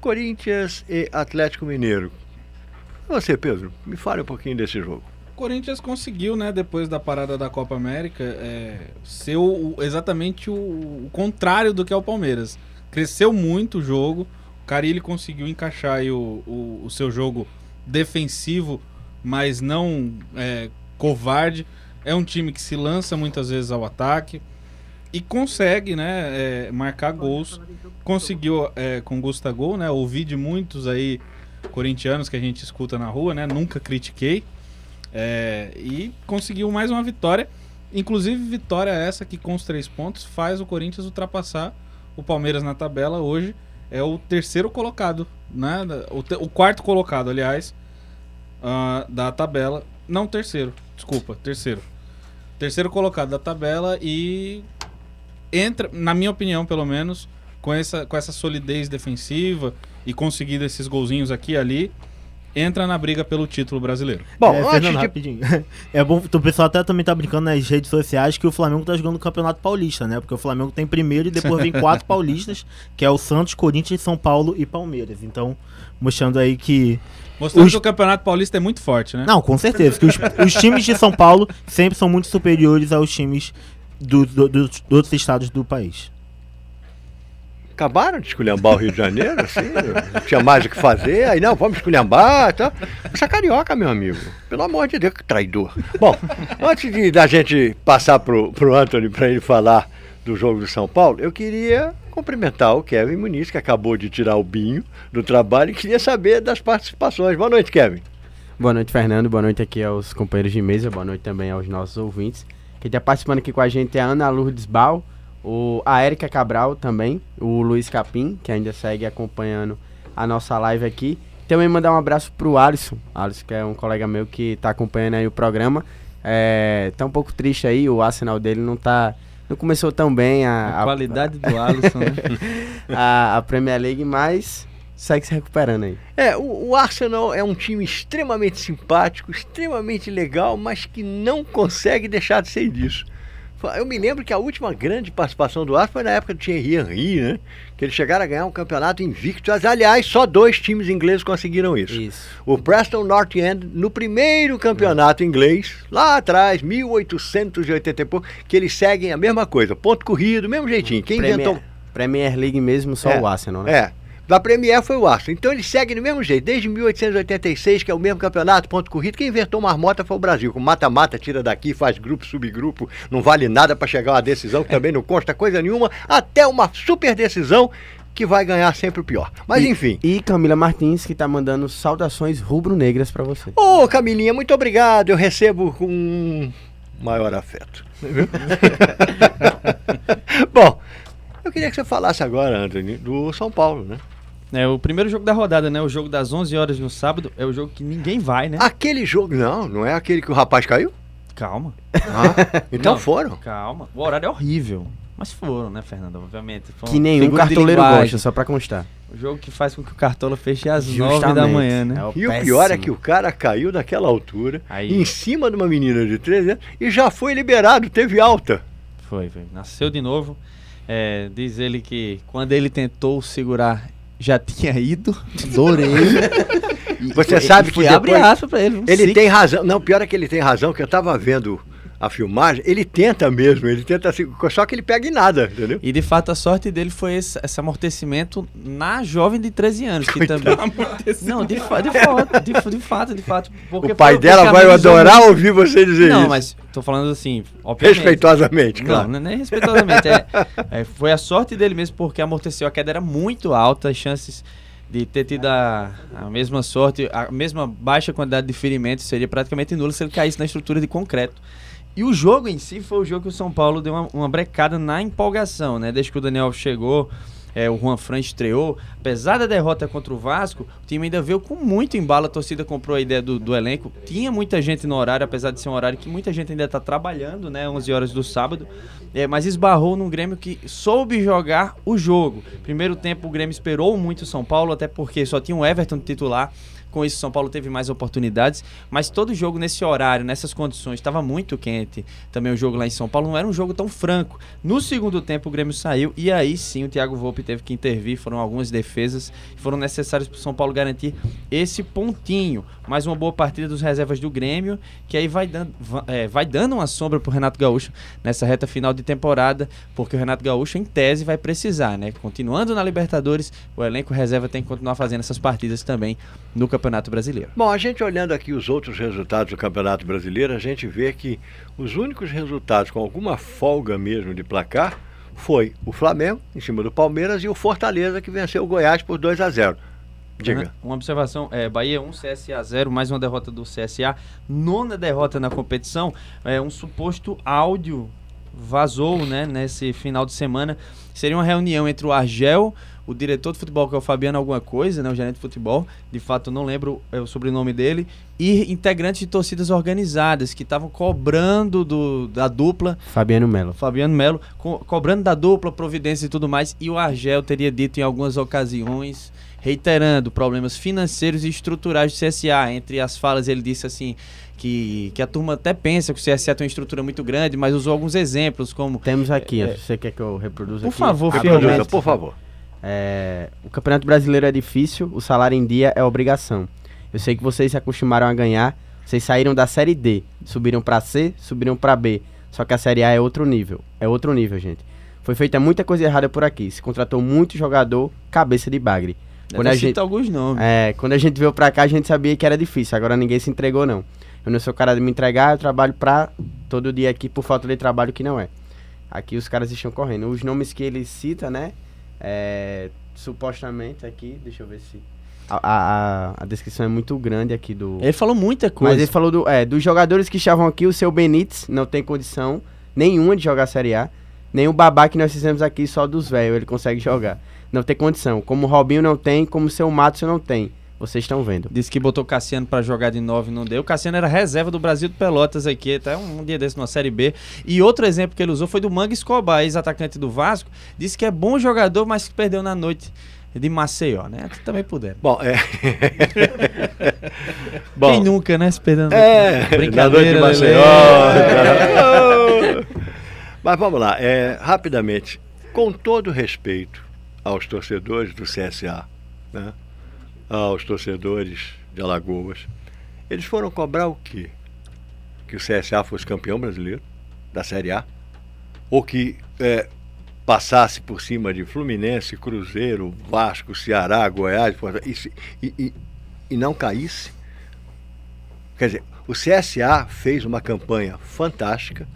Corinthians e Atlético Mineiro. Você, Pedro, me fale um pouquinho desse jogo. O Corinthians conseguiu, né, depois da parada da Copa América, é, ser o- o- exatamente o, o contrário do que é o Palmeiras. Cresceu muito o jogo, o Carilli conseguiu encaixar aí o, o, o seu jogo defensivo, mas não é, covarde. É um time que se lança muitas vezes ao ataque e consegue, né, é, marcar gols. Conseguiu é, com Gustavo, né, ouvi de muitos aí corintianos que a gente escuta na rua, né, nunca critiquei. É, e conseguiu mais uma vitória. Inclusive, vitória essa que com os três pontos faz o Corinthians ultrapassar o Palmeiras na tabela. Hoje é o terceiro colocado, né? O, te- o quarto colocado, aliás, ah, da tabela. Não, terceiro, desculpa, terceiro. Terceiro colocado da tabela e entra, na minha opinião, pelo menos, com essa, com essa solidez defensiva e conseguindo esses golzinhos aqui e ali, entra na briga pelo título brasileiro. Bom, é, Fernando, de... rapidinho. É bom, o pessoal até também tá brincando nas redes sociais que o Flamengo tá jogando o Campeonato Paulista, né? Porque o Flamengo tem primeiro e depois vem quatro paulistas, que é o Santos, Corinthians, São Paulo e Palmeiras. Então, mostrando aí que Mostrando Os- que o Campeonato Paulista é muito forte, né? Não, com certeza. Que os, os times de São Paulo sempre são muito superiores aos times do, do- dos dos outros estados do país. Acabaram de esculhambar o Rio de Janeiro, assim, não tinha mais o que fazer, aí não, vamos esculhambar e tal. Você é carioca, meu amigo. Pelo amor de Deus, que traidor. Bom, antes de da gente passar pro, pro Anthony para ele falar do jogo do São Paulo, eu queria cumprimentar o Kevin Muniz, que acabou de tirar o binho do trabalho e queria saber das participações. Boa noite, Kevin. Boa noite, Fernando. Boa noite aqui aos companheiros de mesa. Boa noite também aos nossos ouvintes. Quem está participando aqui com a gente é a Ana Lourdes Bal, o, a Érica Cabral também, o Luiz Capim, que ainda segue acompanhando a nossa live aqui. Também mandar um abraço pro Alisson, Alisson que é um colega meu que está acompanhando aí o programa. É, tá um pouco triste aí, o Arsenal dele não tá não começou tão bem a, A qualidade do Alisson, né? a, a Premier League, mas segue se recuperando aí. É, o, o Arsenal é um time extremamente simpático, extremamente legal, mas que não consegue deixar de ser disso. Eu me lembro que a última grande participação do Arsenal foi na época do Thierry Henry, né? Que eles chegaram a ganhar um campeonato invicto. Aliás, só dois times ingleses conseguiram isso. Isso. O Preston North End, no primeiro campeonato inglês, lá atrás, 1880 e pouco, que eles seguem a mesma coisa, ponto corrido, mesmo jeitinho. Quem Premier, inventou. Premier League mesmo, só É, o Arsenal, né? É. Da Premier foi o Arsenal. Então eles seguem do mesmo jeito, desde 1886, que é o mesmo campeonato, ponto corrido. Quem inventou marmota foi o Brasil, com mata-mata, tira daqui, faz grupo, subgrupo, não vale nada para chegar a uma decisão que também não consta coisa nenhuma, até uma super decisão que vai ganhar sempre o pior. Mas E- enfim. E Camila Martins, que tá mandando saudações rubro-negras pra você. Ô, Camilinha, muito obrigado. Eu recebo com maior afeto. Bom, eu queria que você falasse agora, Anthony, do São Paulo, né? É o primeiro jogo da rodada, né? O jogo das 11 horas no sábado é o jogo que ninguém vai, né? Aquele jogo, não, não é aquele que o rapaz caiu? Calma, Ah, então Não. foram. calma. O horário é horrível. Mas foram, né, Fernando? Obviamente. Foi Que nenhum cartoleiro gosta, só pra constar. O jogo que faz com que o Cartola feche às 9 da Justamente. manhã, né? É o E o péssimo. pior é que o cara caiu daquela altura, Aí- em cima de uma menina de 13 anos, e já foi liberado, teve alta. Foi, foi. Nasceu de novo. É, diz ele que quando ele tentou segurar, já tinha ido. Adorei. Você sabe e que foi abre depois- aspas pra ele. Ele tem razão. Não, pior é que ele tem razão, que eu tava vendo a filmagem, ele tenta mesmo, ele tenta assim, só que ele pega em nada, entendeu? E de fato a sorte dele foi esse, esse amortecimento na jovem de 13 anos, que também. Não, de, fa de, fato, de, de fato, de fato. O pai foi- dela vai adorar ouvir você dizer Não, isso. mas tô falando assim, obviamente. Respeitosamente, Não, claro. não é nem respeitosamente. é, é, foi a sorte dele mesmo, porque amorteceu. A queda era muito alta, as chances de ter tido a, a mesma sorte, a mesma baixa quantidade de ferimentos seria praticamente nula se ele caísse na estrutura de concreto. E o jogo em si foi o jogo que o São Paulo deu uma, uma brecada na empolgação, né? Desde que o Daniel chegou, é, o Juan Fran estreou. Apesar da derrota contra o Vasco, o time ainda veio com muito embalo. A torcida comprou a ideia do, do elenco. Tinha muita gente no horário, apesar de ser um horário que muita gente ainda está trabalhando, né? 11 horas do sábado. É, mas esbarrou num Grêmio que soube jogar o jogo. Primeiro tempo, o Grêmio esperou muito o São Paulo, até porque só tinha o Everton titular. Com isso, São Paulo teve mais oportunidades. Mas todo jogo nesse horário, nessas condições, estava muito quente. Também o jogo lá em São Paulo não era um jogo tão franco. No segundo tempo, o Grêmio saiu e aí sim o Thiago Volpe teve que intervir. Foram algumas defesas que foram necessárias para o São Paulo garantir esse pontinho. Mais uma boa partida dos reservas do Grêmio, que aí vai dando, é, vai dando uma sombra para o Renato Gaúcho nessa reta final de temporada, porque o Renato Gaúcho, em tese, vai precisar, né? Continuando na Libertadores, o elenco reserva tem que continuar fazendo essas partidas também no Campeonato Brasileiro. Bom, a gente olhando aqui os outros resultados do Campeonato Brasileiro, a gente vê que os únicos resultados com alguma folga mesmo de placar foi o Flamengo em cima do Palmeiras e o Fortaleza que venceu o Goiás por 2 a 0. Diga. Uma observação, é, Bahia 1, CSA 0, mais uma derrota do CSA, nona derrota na competição, é, um suposto áudio vazou, né, nesse final de semana, seria uma reunião entre o Argel, o diretor de futebol, que é o Fabiano alguma coisa, né, o gerente de futebol, de fato não lembro é, o sobrenome dele, e integrantes de torcidas organizadas, que estavam cobrando do, da dupla Fabiano Melo. Fabiano Melo, co- cobrando da dupla, providência e tudo mais, e o Argel teria dito em algumas ocasiões, reiterando problemas financeiros e estruturais do CSA. Entre as falas, ele disse assim que, que a turma até pensa que o CSA tem uma estrutura muito grande, mas usou alguns exemplos, como. Temos aqui, É, você quer que eu reproduza Por aqui? favor, Reproduza, por favor. É, o Campeonato Brasileiro é difícil, o salário em dia é obrigação. Eu sei que vocês se acostumaram a ganhar, vocês saíram da Série D, subiram pra C, subiram pra B. Só que a Série A é outro nível, é outro nível, gente. Foi feita muita coisa errada por aqui, se contratou muito jogador cabeça de bagre. Quando a gente, alguns nomes. é, quando a gente veio pra cá, a gente sabia que era difícil, agora ninguém se entregou não. Eu não sou cara de me entregar, eu trabalho pra todo dia aqui por falta de trabalho que não é. Aqui os caras estão correndo. Os nomes que ele cita, né? É, supostamente aqui, deixa eu ver se. A, a, a descrição é muito grande aqui do. Ele falou muita coisa. Mas ele falou do, é, dos jogadores que estavam aqui, o seu Benítez não tem condição nenhuma de jogar Série A. Nem o Babá que nós fizemos aqui só dos velhos, ele consegue jogar. Não tem condição. Como o Robinho não tem, como o seu Matos não tem. Vocês estão vendo. Disse que botou o Cassiano pra jogar de 9 não deu. O Cassiano era reserva do Brasil de Pelotas aqui, até um dia desse numa Série B. E outro exemplo que ele usou foi do Manga Escobar, ex-atacante do Vasco. Disse que é bom jogador, mas que perdeu na noite. de Maceió, né? Também puderam. Bom, é. Bom, Quem nunca, né? Esperando. É, na noite de Brincadeira, Maceió. Mas vamos lá, é, rapidamente, com todo respeito aos torcedores do CSA, né, aos torcedores de Alagoas, eles foram cobrar o quê? Que o CSA fosse campeão brasileiro da Série A? Ou que é, passasse por cima de Fluminense, Cruzeiro, Vasco, Ceará, Goiás e, e- e- não caísse? Quer dizer, o CSA fez uma campanha fantástica,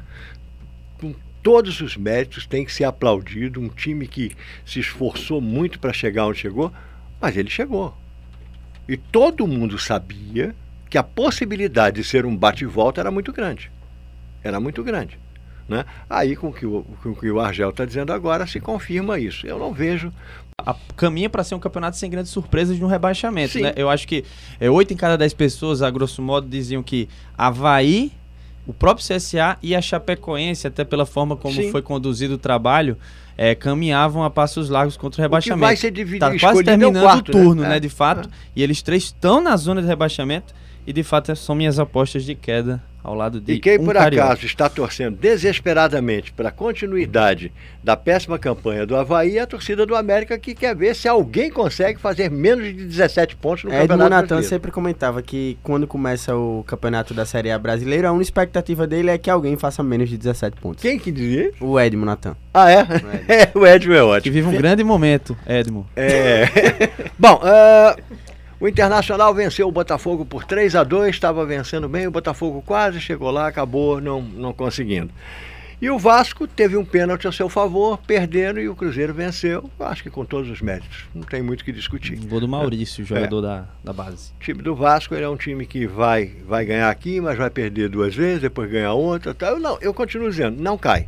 todos os méritos, tem que ser aplaudido. Um time que se esforçou muito para chegar onde chegou, mas ele chegou. E todo mundo sabia que a possibilidade de ser um bate-volta era muito grande. Era muito grande. Né? Aí, com o que o, com o que o Argel está dizendo agora, se confirma isso. Eu não vejo. a, caminha para ser um campeonato sem grandes surpresas de um rebaixamento, né? Eu acho que é, 8 em cada 10 pessoas, a grosso modo, diziam que Havaí, o próprio CSA e a Chapecoense, até pela forma como Sim. foi conduzido o trabalho, é, caminhavam a passos largos contra o O que rebaixamento. vai ser dividido, Tá quase é o terminando quarto, o turno, né, É. de fato. E eles três estão na zona de rebaixamento e, de fato, são minhas apostas de queda ao lado de E quem um por carioca. acaso está torcendo desesperadamente para a continuidade da péssima campanha do Havaí é a torcida do América que quer ver se alguém consegue fazer menos de 17 pontos no Edmo Campeonato Natan sempre comentava que quando começa o campeonato da Série A brasileira, a única expectativa dele é que alguém faça menos de 17 pontos. Quem que dizia? O Edmo Natan. Ah, é? É, o Edmo é Que ótimo. vive um grande momento, Edmo. É. Bom, ah, o Internacional venceu o Botafogo por 3 a 2 estava vencendo bem, o Botafogo quase chegou lá, acabou não, não conseguindo. E o Vasco teve um pênalti a seu favor, perdendo, e o Cruzeiro venceu, acho que com todos os méritos. Não tem muito o que discutir. Gol do É. Maurício, jogador da, da base. O time do Vasco ele é um time que vai, vai ganhar aqui, mas vai perder duas vezes, depois ganhar outra. Tá? Eu, não, eu continuo dizendo, não cai.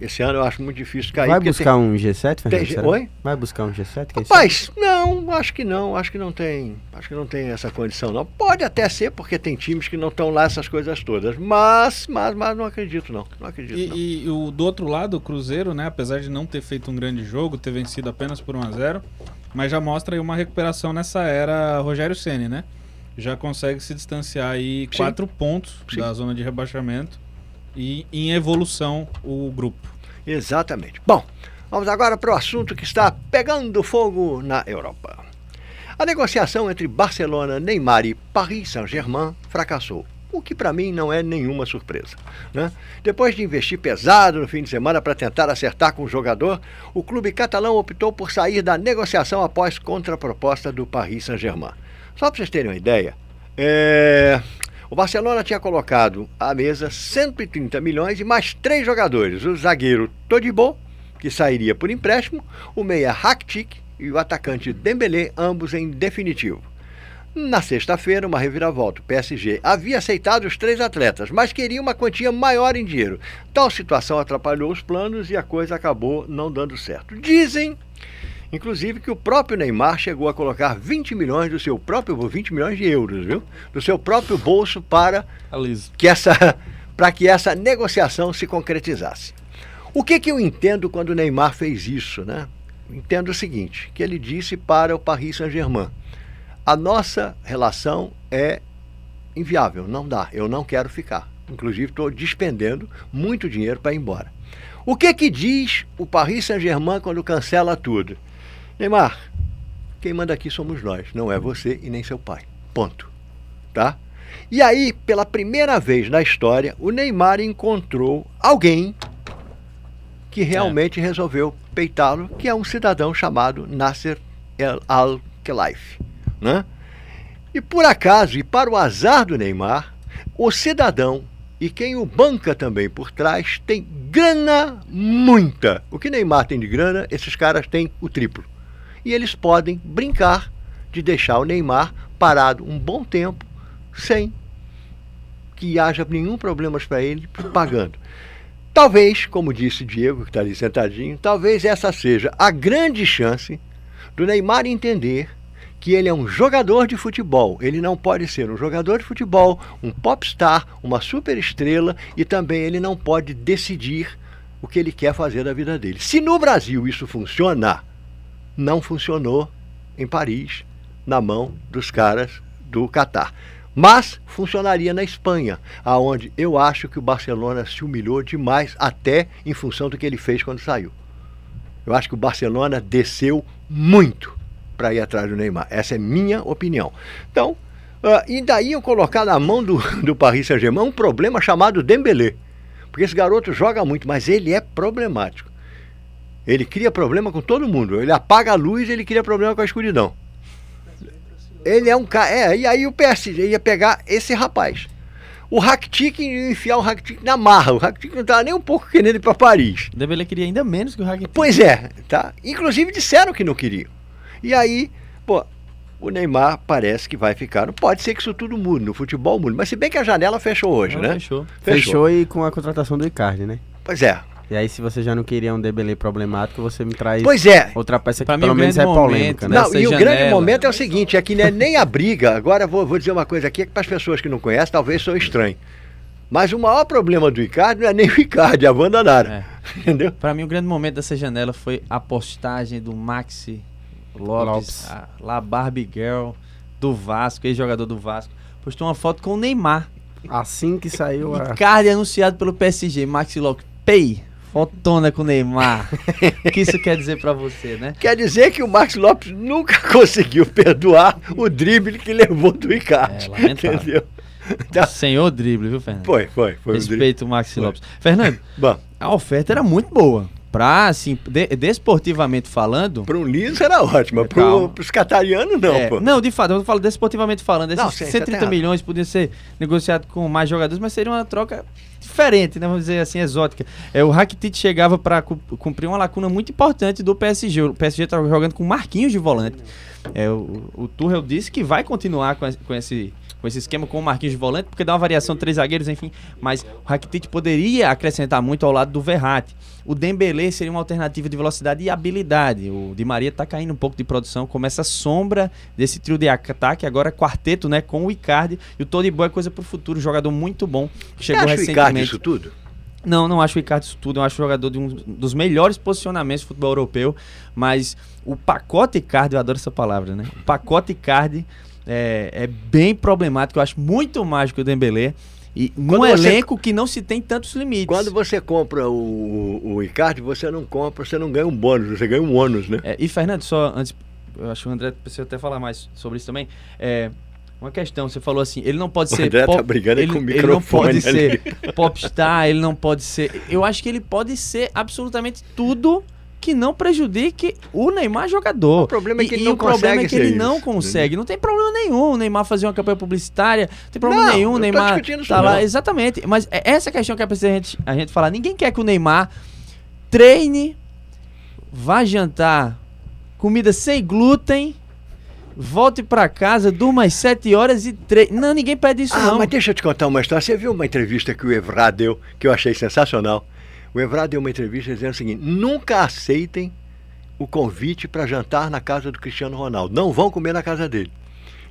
Esse ano eu acho muito difícil cair. Vai buscar um G7, tem, Fernando? tem? Oi? Vai buscar um G7? Quem sabe? Rapaz, não, acho que não, acho que não tem, acho que não tem essa condição não. Pode até ser porque tem times que não estão lá essas coisas todas, mas, mas, mas não acredito não, não acredito não. E, e o, do outro lado, o Cruzeiro, né, apesar de não ter feito um grande jogo, ter vencido apenas por 1 a 0 mas já mostra aí uma recuperação nessa era Rogério Ceni, né? Já consegue se distanciar aí Sim. quatro pontos Sim. da zona de rebaixamento e em evolução o grupo. Exatamente. Bom, vamos agora para o assunto que está pegando fogo na Europa. A negociação entre Barcelona, Neymar e Paris Saint-Germain fracassou. O que para mim não é nenhuma surpresa. Né? Depois de investir pesado no fim de semana para tentar acertar com o jogador, o clube catalão optou por sair da negociação após contraproposta do Paris Saint-Germain. Só para vocês terem uma ideia, é, o Barcelona tinha colocado à mesa 130 milhões e mais três jogadores: o zagueiro Todibo, que sairia por empréstimo, o meia Rakitic e o atacante Dembélé, ambos em definitivo. Na sexta-feira, uma reviravolta. O PSG havia aceitado os três atletas, mas queria uma quantia maior em dinheiro. Tal situação atrapalhou os planos e a coisa acabou não dando certo. Dizem, inclusive, que o próprio Neymar chegou a colocar 20 milhões do seu próprio 20 milhões de euros, viu? Do seu próprio bolso para que essa para que essa negociação se concretizasse. O que, que eu entendo quando o Neymar fez isso, né? Entendo o seguinte, que ele disse para o Paris Saint-Germain: a nossa relação é inviável, não dá, eu não quero ficar. Inclusive estou despendendo muito dinheiro para ir embora. O que que diz o Paris Saint-Germain quando cancela tudo? Neymar, quem manda aqui somos nós, não é você e nem seu pai. Ponto. Tá? E aí, pela primeira vez na história, o Neymar encontrou alguém que realmente resolveu peitá-lo, que é um cidadão chamado Nasser El Al-Khelaifi. Né? E por acaso, e para o azar do Neymar, o cidadão e quem o banca também por trás tem grana muita. O que Neymar tem de grana, esses caras têm o triplo. E eles podem brincar de deixar o Neymar parado um bom tempo sem que haja nenhum problema para ele pagando. Talvez, como disse Diego, que está ali sentadinho, talvez essa seja a grande chance do Neymar entender que ele é um jogador de futebol. Ele não pode ser um jogador de futebol, um popstar, uma superestrela e também ele não pode decidir o que ele quer fazer da vida dele. Se no Brasil isso funciona, não funcionou em Paris, na mão dos caras do Catar. Mas funcionaria na Espanha, aonde eu acho que o Barcelona se humilhou demais, até em função do que ele fez quando saiu. Eu acho que o Barcelona desceu muito para ir atrás do Neymar. Essa é minha opinião. Então, uh, e daí eu colocar na mão do, do Paris Saint-Germain um problema chamado Dembélé. Porque esse garoto joga muito, mas ele é problemático. Ele cria problema com todo mundo. Ele apaga a luz, ele cria problema com a escuridão. Ele é um cara. É, e aí o PSG ia pegar esse rapaz. O Rakitic ia enfiar o Rakitic na marra. O Rakitic não estava nem um pouco querendo ir para Paris. O Dembélé queria ainda menos que o Rakitic. Pois é, tá? Inclusive disseram que não queriam. E aí, pô, o Neymar parece que vai ficar. Não pode ser que isso tudo mude no futebol mude. Mas se bem que a janela fechou hoje, Ela né? Fechou. Fechou e com a contratação do Icardi, né? Pois é. E aí, se você já não queria um Dembélé problemático, você me traz Pois é. outra peça que Pra pelo o menos é polêmica, momento, né? Não, e o janela. grande momento é o seguinte, é que não é nem a briga. Agora eu vou, vou dizer uma coisa aqui que para as pessoas que não conhecem, talvez sou estranho. Mas o maior problema do Icardi não é nem o Icardi, é a Wanda Nara. Entendeu? Pra mim, o grande momento dessa janela foi a postagem do Maxi Lopes, Lopes. a, lá Barbie Girl do Vasco, ex-jogador do Vasco. Postou uma foto com o Neymar. Assim que saiu a... Icardi anunciado pelo PSG. Maxi Lopes, pay, fotona com o Neymar. o que isso quer dizer pra você, né? Quer dizer que o Max Lopes nunca conseguiu perdoar o drible que levou do Icardi. É, lamentável. entendeu? Tá. Senhor drible, viu, Fernando? Foi, foi, foi. Respeito o Maxi Foi. Lopes. Fernando, Bom, a oferta era muito boa. Pra, assim, de- desportivamente falando, para um liso era ótimo, mas Calma. para os catarianos não, É, pô. não, de fato, eu falo desportivamente falando. Esses Não, sim, você tem 130 razão. milhões podiam ser negociados com mais jogadores, mas seria uma troca diferente, né? Vamos dizer assim, exótica. É, o Rakitic chegava para cumprir uma lacuna muito importante do PSG. O PSG estava jogando com Marquinhos de volante. É, o, o Tuchel disse que vai continuar com, esse- com esse com esse esquema com o Marquinhos de volante, porque dá uma variação de três zagueiros, enfim. Mas o Rakitic poderia acrescentar muito ao lado do Verratti. O Dembélé seria uma alternativa de velocidade e habilidade. O Di Maria tá caindo um pouco de produção, começa a sombra desse trio de ataque, agora quarteto, né, com o Icardi. E o Todibo é coisa pro futuro, jogador muito bom. que Você Chegou acha o Icardi recentemente. isso tudo? Não, não acho o Icardi isso tudo. Eu acho jogador de um dos melhores posicionamentos do futebol europeu. Mas o pacote Icardi, eu adoro essa palavra, né? O pacote Icardi é, é bem problemático. Eu acho muito mais que o Dembélé. E num Quando você- elenco que não se tem tantos limites. Quando você compra o, o, o Icardi, você não compra, você não ganha um bônus, você ganha um ônus, né? É, e Fernando, só antes, eu acho que o André precisa até falar mais sobre isso também. É, uma questão, você falou assim, ele não pode O ser André tá pop- brigando aí ele, com o ele não microfone pode ali. ser popstar, ele não pode ser. Eu acho que ele pode ser absolutamente tudo que não prejudique o Neymar jogador. O problema é que ele e não o problema é consegue que ele não consegue. Não tem problema nenhum o Neymar fazer uma campanha publicitária. Não tem problema Não, nenhum o Neymar tá lá. não. Exatamente. Mas é essa questão que é preciso a gente, a gente falar. Ninguém quer que o Neymar treine, vá jantar comida sem glúten, volte pra casa, durma às 7 horas e treine. Não, ninguém pede isso Ah, não. mas deixa eu te contar uma história. Você viu uma entrevista que o Evra deu, que eu achei sensacional? O Evra deu uma entrevista dizendo o seguinte: nunca aceitem o convite para jantar na casa do Cristiano Ronaldo. Não vão comer na casa dele.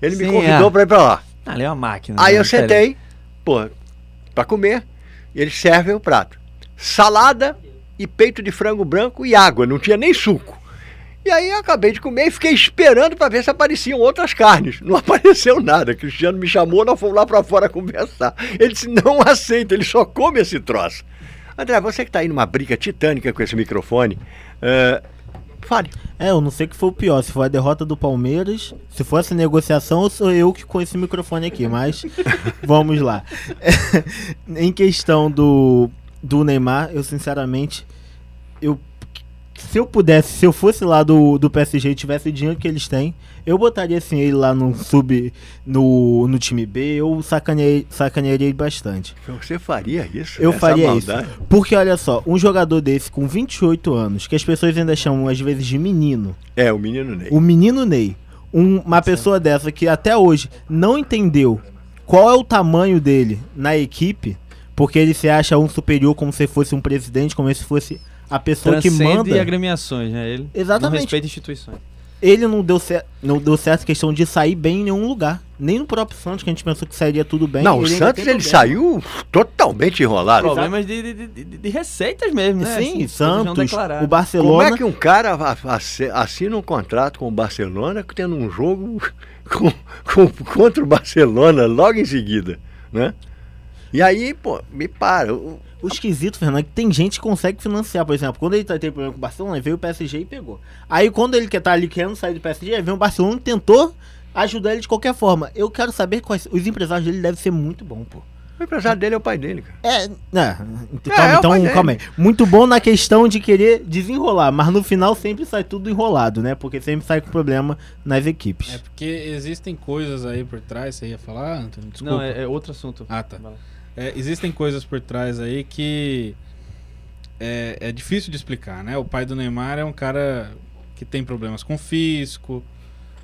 Ele me Sim, convidou é. para ir para lá. Ah, ali é uma máquina. Aí né? eu sentei, pô, para comer, eles servem o prato. Salada e peito de frango branco e água, não tinha nem suco. E aí eu acabei de comer e fiquei esperando para ver se apareciam outras carnes. Não apareceu nada. Cristiano me chamou, nós fomos lá para fora conversar. Ele disse: não aceita, ele só come esse troço. André, você que está aí numa briga titânica com esse microfone, eh, fale. É, eu não sei o que foi o pior, se foi a derrota do Palmeiras, se for essa negociação, sou eu que com esse microfone aqui, mas vamos lá. em questão do, do Neymar, eu sinceramente, eu se eu pudesse, se eu fosse lá do, do PSG e tivesse o dinheiro que eles têm, eu botaria assim ele lá no sub, no, no time B, eu sacaneei, sacanearia ele bastante. Você faria isso? Eu faria maldade? isso. Porque olha só, um jogador desse com 28 anos, que as pessoas ainda chamam às vezes de menino, É, o menino Ney. o menino Ney, um- uma pessoa dessa que até hoje não entendeu qual é o tamanho dele na equipe, porque ele se acha um superior como se fosse um presidente, como se fosse a pessoa que Transcende manda. agremiações, né? Ele Exatamente. não respeita instituições. Ele não deu, cer não deu certo a questão de sair bem em nenhum lugar. Nem no próprio Santos, que a gente pensou que sairia tudo bem. Não, o Santos ele saiu totalmente enrolado. Problemas de, de, de, de receitas mesmo, né? Sim, Assim, Santos, o Barcelona. Como é que um cara assina um contrato com o Barcelona tendo um jogo com- com- contra o Barcelona logo em seguida, né? E aí, pô, me para. o- O esquisito, Fernando, é que tem gente que consegue financiar, por exemplo, quando ele tá tendo problema com o Barcelona, veio o PSG e pegou. Aí quando ele quer estar ali querendo sair do PSG, aí vem o Barcelona e tentou ajudar ele de qualquer forma. Eu quero saber quais os empresários dele devem ser muito bom, pô. O empresário dele é o pai dele, cara. É, né? É, Calma, é então, calma aí. Muito bom na questão de querer desenrolar, mas no final sempre sai tudo enrolado, né? Porque sempre sai com problema nas equipes. É porque existem coisas aí por trás, você ia falar, Antônio? Desculpa. Não, é, é outro assunto. Ah, tá. Vai lá. É, existem coisas por trás aí que é, é difícil de explicar, né? O pai do Neymar é um cara que tem problemas com fisco.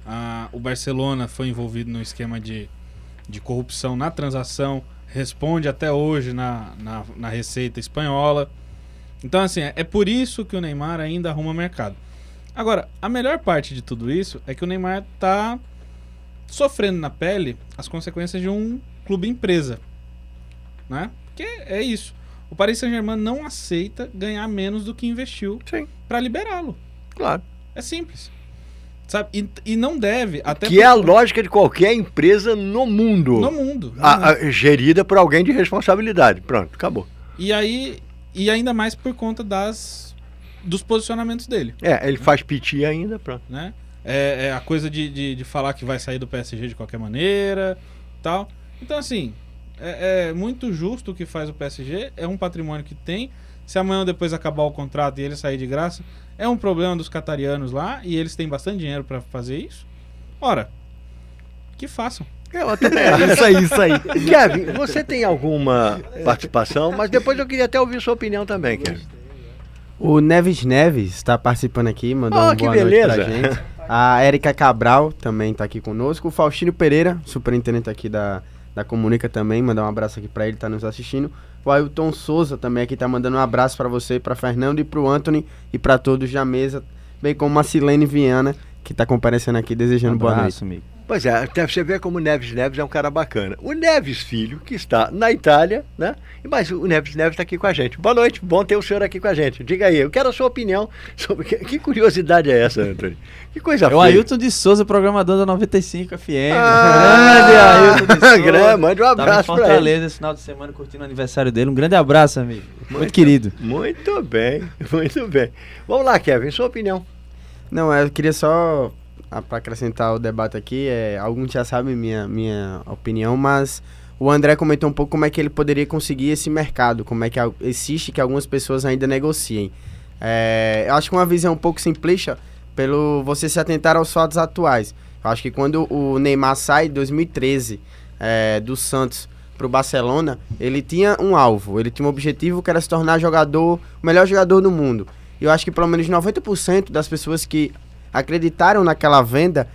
Ah, o Barcelona foi envolvido no esquema de, de corrupção na transação, responde até hoje na, na, na receita espanhola. Então, assim, é, é por isso que o Neymar ainda arruma mercado. Agora, a melhor parte de tudo isso é que o Neymar tá sofrendo na pele as consequências de um clube empresa né? Porque é isso. O Paris Saint-Germain não aceita ganhar menos do que investiu para liberá-lo. Claro. É simples. Sabe? E, e não deve, até que é a por- lógica de qualquer empresa no mundo. no mundo. no A- mundo. a- gerida por alguém de responsabilidade. Pronto, acabou. E aí e ainda mais por conta das dos posicionamentos dele, É, ele faz piti ainda, pronto. né? É, é a coisa de, de, de falar que vai sair do PSG de qualquer maneira, tal. Então assim, é, é muito justo o que faz o PSG, é um patrimônio que tem. Se amanhã ou depois acabar o contrato e ele sair de graça, é um problema dos catarianos lá e eles têm bastante dinheiro para fazer isso. Ora, que façam. Eu também acho. Isso aí, isso aí. Kevin, você tem alguma participação? Mas depois eu queria até ouvir sua opinião também, Kevin. O Neves Neves está participando aqui, mandou Oh, uma que boa noite pra gente. A Érica Cabral também está aqui conosco. O Faustino Pereira, superintendente aqui da, da Comunica também, mandar um abraço aqui para ele, tá nos assistindo. O Ailton Souza também aqui tá mandando um abraço para você, para Fernando e para o Anthony e para todos da mesa, bem como a Silene Viana, que tá comparecendo aqui desejando boa noite. Abraço, amigo. Pois é, até você vê como o Neves Neves é um cara bacana. O Neves Filho, que está na Itália, né? Mas o Neves Neves está aqui com a gente. Boa noite, bom ter o senhor aqui com a gente. Diga aí, eu quero a sua opinião sobre. Que, que curiosidade é essa, Antônio? Que coisa É o feia. Ailton de Souza, programador da 95 FM. Ah, grande Ailton de Souza. grande, mande um abraço pra Fortaleza esse final de semana curtindo o aniversário dele. Um grande abraço, amigo. Muito, querido. Muito bem, muito bem. Vamos lá, Kevin, sua opinião. Não, eu queria só para acrescentar o debate aqui, é, alguns já sabem minha, minha opinião, mas o André comentou um pouco como é que ele poderia conseguir esse mercado, como é que existe que algumas pessoas ainda negociem. É, eu acho que uma visão um pouco simplista pelo você se atentar aos fatos atuais. Eu acho que quando o Neymar sai em 2013 é, do Santos para o Barcelona, ele tinha um alvo, ele tinha um objetivo que era se tornar jogador, o melhor jogador do mundo. E eu acho que pelo menos 90% das pessoas que acreditaram naquela venda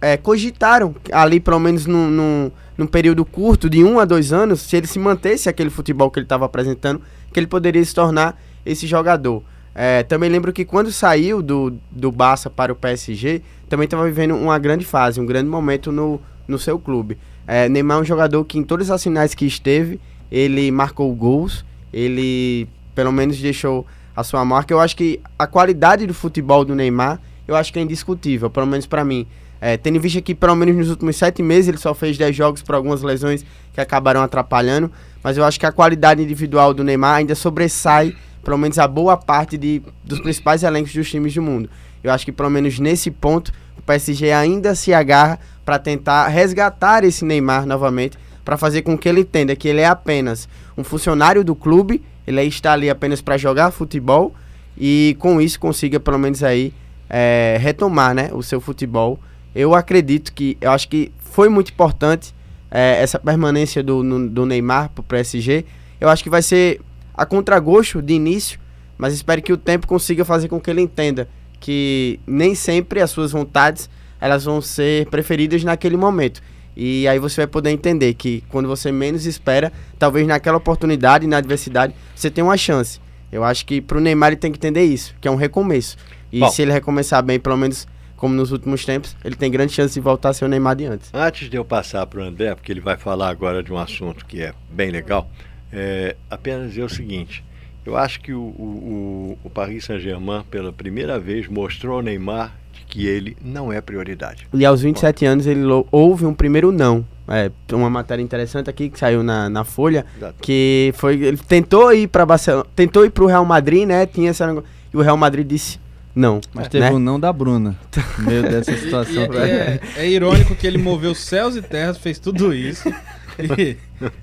é, cogitaram ali, pelo menos num, num, num período curto, de um a dois anos, se ele se mantesse aquele futebol que ele estava apresentando, que ele poderia se tornar esse jogador. É, também lembro que quando saiu do, do Barça para o PSG, também estava vivendo uma grande fase, um grande momento no, no seu clube. É, Neymar é um jogador que em todas as finais que esteve, ele marcou gols, ele pelo menos deixou a sua marca. Eu acho que a qualidade do futebol do Neymar, eu acho que é indiscutível, pelo menos para mim. É, tendo em vista que pelo menos nos últimos sete meses ele só fez 10 jogos por algumas lesões que acabaram atrapalhando, mas eu acho que a qualidade individual do Neymar ainda sobressai pelo menos a boa parte de, dos principais elencos dos times do mundo. Eu acho que pelo menos nesse ponto o PSG ainda se agarra para tentar resgatar esse Neymar novamente, para fazer com que ele entenda que ele é apenas um funcionário do clube, ele está ali apenas para jogar futebol e com isso consiga pelo menos aí é, retomar né, o seu futebol. Eu acredito que, eu acho que foi muito importante é, essa permanência do, no- do Neymar para o PSG. Eu acho que vai ser a contragosto de início, mas espero que o tempo consiga fazer com que ele entenda que nem sempre as suas vontades elas vão ser preferidas naquele momento. E aí você vai poder entender que quando você menos espera, talvez naquela oportunidade, na adversidade, você tem uma chance. Eu acho que pro Neymar ele tem que entender isso, que é um recomeço. E Bom. se ele recomeçar bem, pelo menos como nos últimos tempos, ele tem grande chance de voltar a ser o Neymar de antes. Antes de eu passar para o André, porque ele vai falar agora de um assunto que é bem legal, é, apenas dizer o seguinte: eu acho que o, o, o Paris Saint-Germain, pela primeira vez, mostrou ao Neymar que ele não é prioridade. E aos 27 Bom. anos ele houve um primeiro não. É, uma matéria interessante aqui que saiu na, na Folha, Exato. que foi ele tentou ir para Barcelona, tentou ir para o Real Madrid, né? Tinha essa e o Real Madrid disse não. Mas teve né? um não da Bruna. Meio dessa situação. e, é, é, irônico que ele moveu céus e terras, fez tudo isso. E,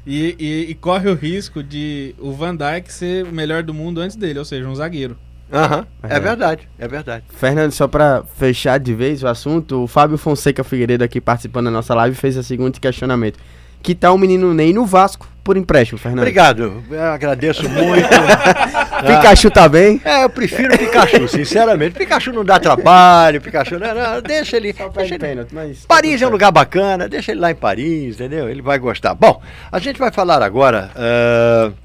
e, e, e, corre o risco de o Van Dijk ser o melhor do mundo antes dele, ou seja, um zagueiro. Aham, é, é verdade, é verdade. Fernando, só para fechar de vez o assunto, o Fábio Fonseca Figueiredo aqui participando da nossa live fez o seguinte questionamento. Que tal o menino Ney no Vasco por empréstimo, Fernando? Obrigado, eu agradeço muito. Pikachu tá bem? É, eu prefiro Pikachu, sinceramente. Pikachu não dá trabalho, Pikachu não, não deixa ele. Deixa ele... mas Paris é um lugar bacana, deixa ele lá em Paris, entendeu? Ele vai gostar. Bom, a gente vai falar agora. Uh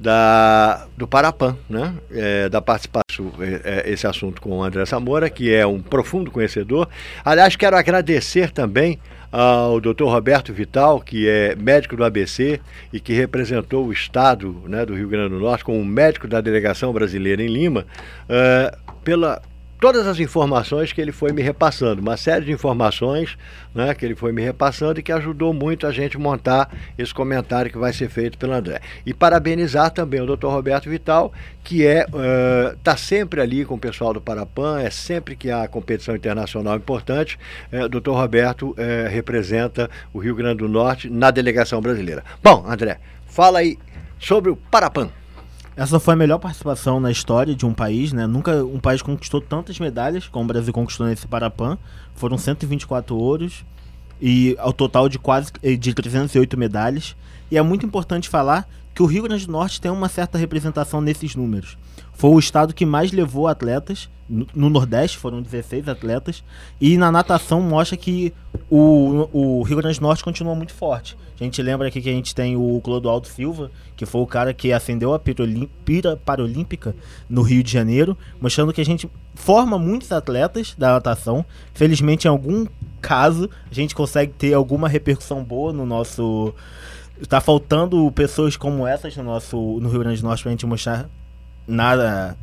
da, do Parapan, né? É, da participação, é, é, esse assunto com o André Samora, que é um profundo conhecedor. Aliás, quero agradecer também ao Dr. Roberto Vital, que é médico do ABC e que representou o Estado né, do Rio Grande do Norte como médico da delegação brasileira em Lima, uh, pela todas as informações que ele foi me repassando, uma série de informações né, que ele foi me repassando e que ajudou muito a gente montar esse comentário que vai ser feito pelo André. E parabenizar também o Dr. Roberto Vital, que é está uh, sempre ali com o pessoal do Parapan, é sempre que há competição internacional importante, uh, o Dr. Roberto uh, representa o Rio Grande do Norte na delegação brasileira. Bom, André, fala aí sobre o Parapan. Essa foi a melhor participação na história de um país, né? Nunca um país conquistou tantas medalhas como o Brasil conquistou nesse Parapan. Foram 124 ouros e ao total de quase eh, de 308 medalhas. E é muito importante falar que o Rio Grande do Norte tem uma certa representação nesses números. Foi o estado que mais levou atletas. No, Nordeste foram 16 atletas. E na natação mostra que o, o Rio Grande do Norte continua muito forte. A gente lembra aqui que a gente tem o Clodoaldo Silva, que foi o cara que acendeu a pira paralímpica no Rio de Janeiro, mostrando que a gente forma muitos atletas da natação. Felizmente, em algum caso, a gente consegue ter alguma repercussão boa no nosso. Está faltando pessoas como essas no nosso no Rio Grande do Norte para a gente mostrar nada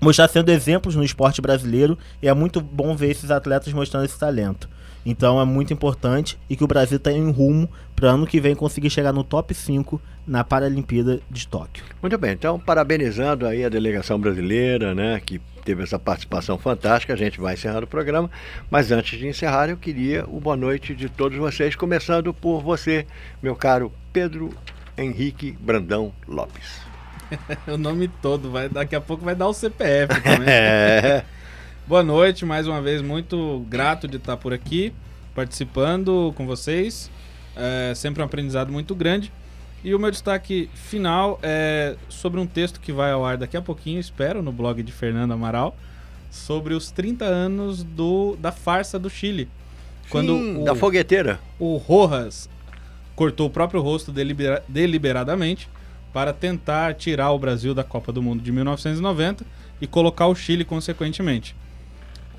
mostrar sendo exemplos no esporte brasileiro e é muito bom ver esses atletas mostrando esse talento. Então é muito importante e que o Brasil está em rumo para ano que vem conseguir chegar no top 5 na Paralimpíada de Tóquio. Muito bem, então parabenizando aí a delegação brasileira, né, que teve essa participação fantástica. A gente vai encerrar o programa, mas antes de encerrar, eu queria o boa noite de todos vocês, começando por você, meu caro Pedro Henrique Brandão Lopes. o nome todo, vai, daqui a pouco vai dar o CPF também. é. Boa noite, mais uma vez, muito grato de estar por aqui, participando com vocês. É sempre um aprendizado muito grande. E o meu destaque final é sobre um texto que vai ao ar daqui a pouquinho, espero, no blog de Fernando Amaral, sobre os 30 anos do, da farsa do Chile. Sim, quando o, da fogueteira. O Rojas cortou o próprio rosto delibera, deliberadamente para tentar tirar o Brasil da Copa do Mundo de 1990 e colocar o Chile consequentemente.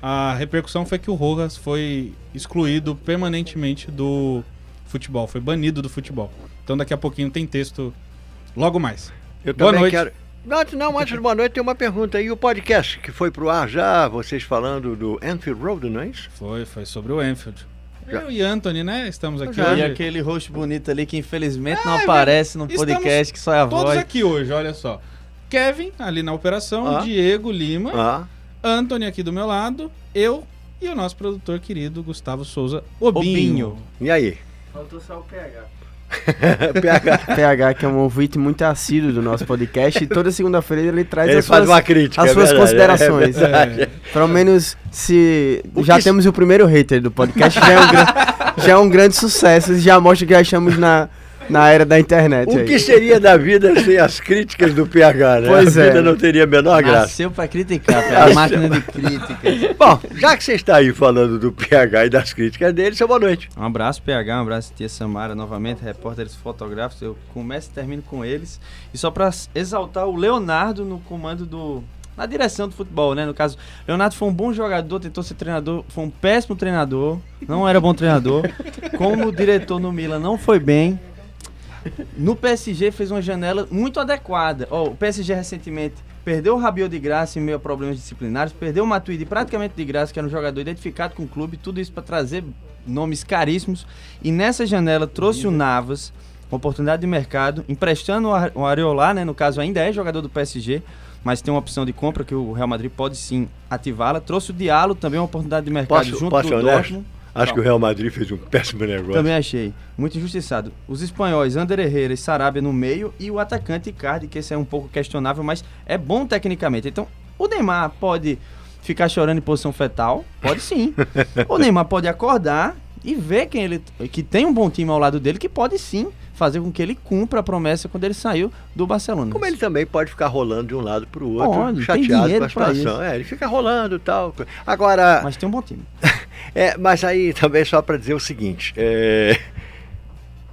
A repercussão foi que o Rojas foi excluído permanentemente do futebol, foi banido do futebol. Então daqui a pouquinho tem texto logo mais. Eu boa noite. Quero... Não, não, antes de boa noite tem uma pergunta aí. O podcast que foi pro ar já, vocês falando do Anfield Road, não é isso? Foi, foi sobre o Anfield. Eu e Anthony, né? Estamos aqui já. hoje. E aquele rosto bonito ali que infelizmente é, não aparece no podcast, que só é a todos voz. Todos aqui hoje, olha só. Kevin, ali na operação, ah. Diego Lima, ah. Anthony aqui do meu lado, eu e o nosso produtor querido Gustavo Souza Obinho. Obinho. E aí? Faltou só o PH. PH. PH, que é um ouvinte muito assíduo do nosso podcast, e toda segunda-feira ele traz ele as, faz suas, crítica, as é suas verdade, considerações. É, é. Pelo menos se o já que... temos o primeiro hater do podcast, já é um, já é um grande sucesso, já mostra que já estamos na, na era da internet. O aí. que seria da vida sem as críticas do PH, né? Pois a é. vida não teria a menor graça. Nasceu pra criticar, é a máquina de crítica. Bom, já que você está aí falando do PH e das críticas dele, seu boa noite. Um abraço, PH, um abraço, tia Samara, novamente, repórteres fotográficos. Eu começo e termino com eles. E só pra exaltar o Leonardo no comando do na direção do futebol, né? No caso, Leonardo foi um bom jogador, tentou ser treinador, foi um péssimo treinador, não era bom treinador. Como diretor no Milan, não foi bem. No PSG fez uma janela muito adequada. Oh, o PSG recentemente perdeu o Rabiot de graça em meio a problemas disciplinares, perdeu o Matuidi praticamente de graça, que era um jogador identificado com o clube, tudo isso para trazer nomes caríssimos. E nessa janela trouxe o Navas, uma oportunidade de mercado, emprestando o Areolar, né, no caso ainda é jogador do PSG, mas tem uma opção de compra que o Real Madrid pode sim ativá-la. Trouxe o Diallo, também uma oportunidade de mercado posso, junto posso do Dortmund. Acho Não. que o Real Madrid fez um péssimo negócio. Também achei. Muito injustiçado. Os espanhóis, Ander Herrera e Sarabia no meio e o atacante Icardi, que esse é um pouco questionável, mas é bom tecnicamente. Então, o Neymar pode ficar chorando em posição fetal? Pode sim. o Neymar pode acordar e ver quem ele que tem um bom time ao lado dele que pode sim fazer com que ele cumpra a promessa quando ele saiu do Barcelona. Como ele também pode ficar rolando de um lado para o outro, pode, chateado com a situação. É, ele fica rolando e tal. Agora. Mas tem um bom time. é, mas aí também só para dizer o seguinte. É...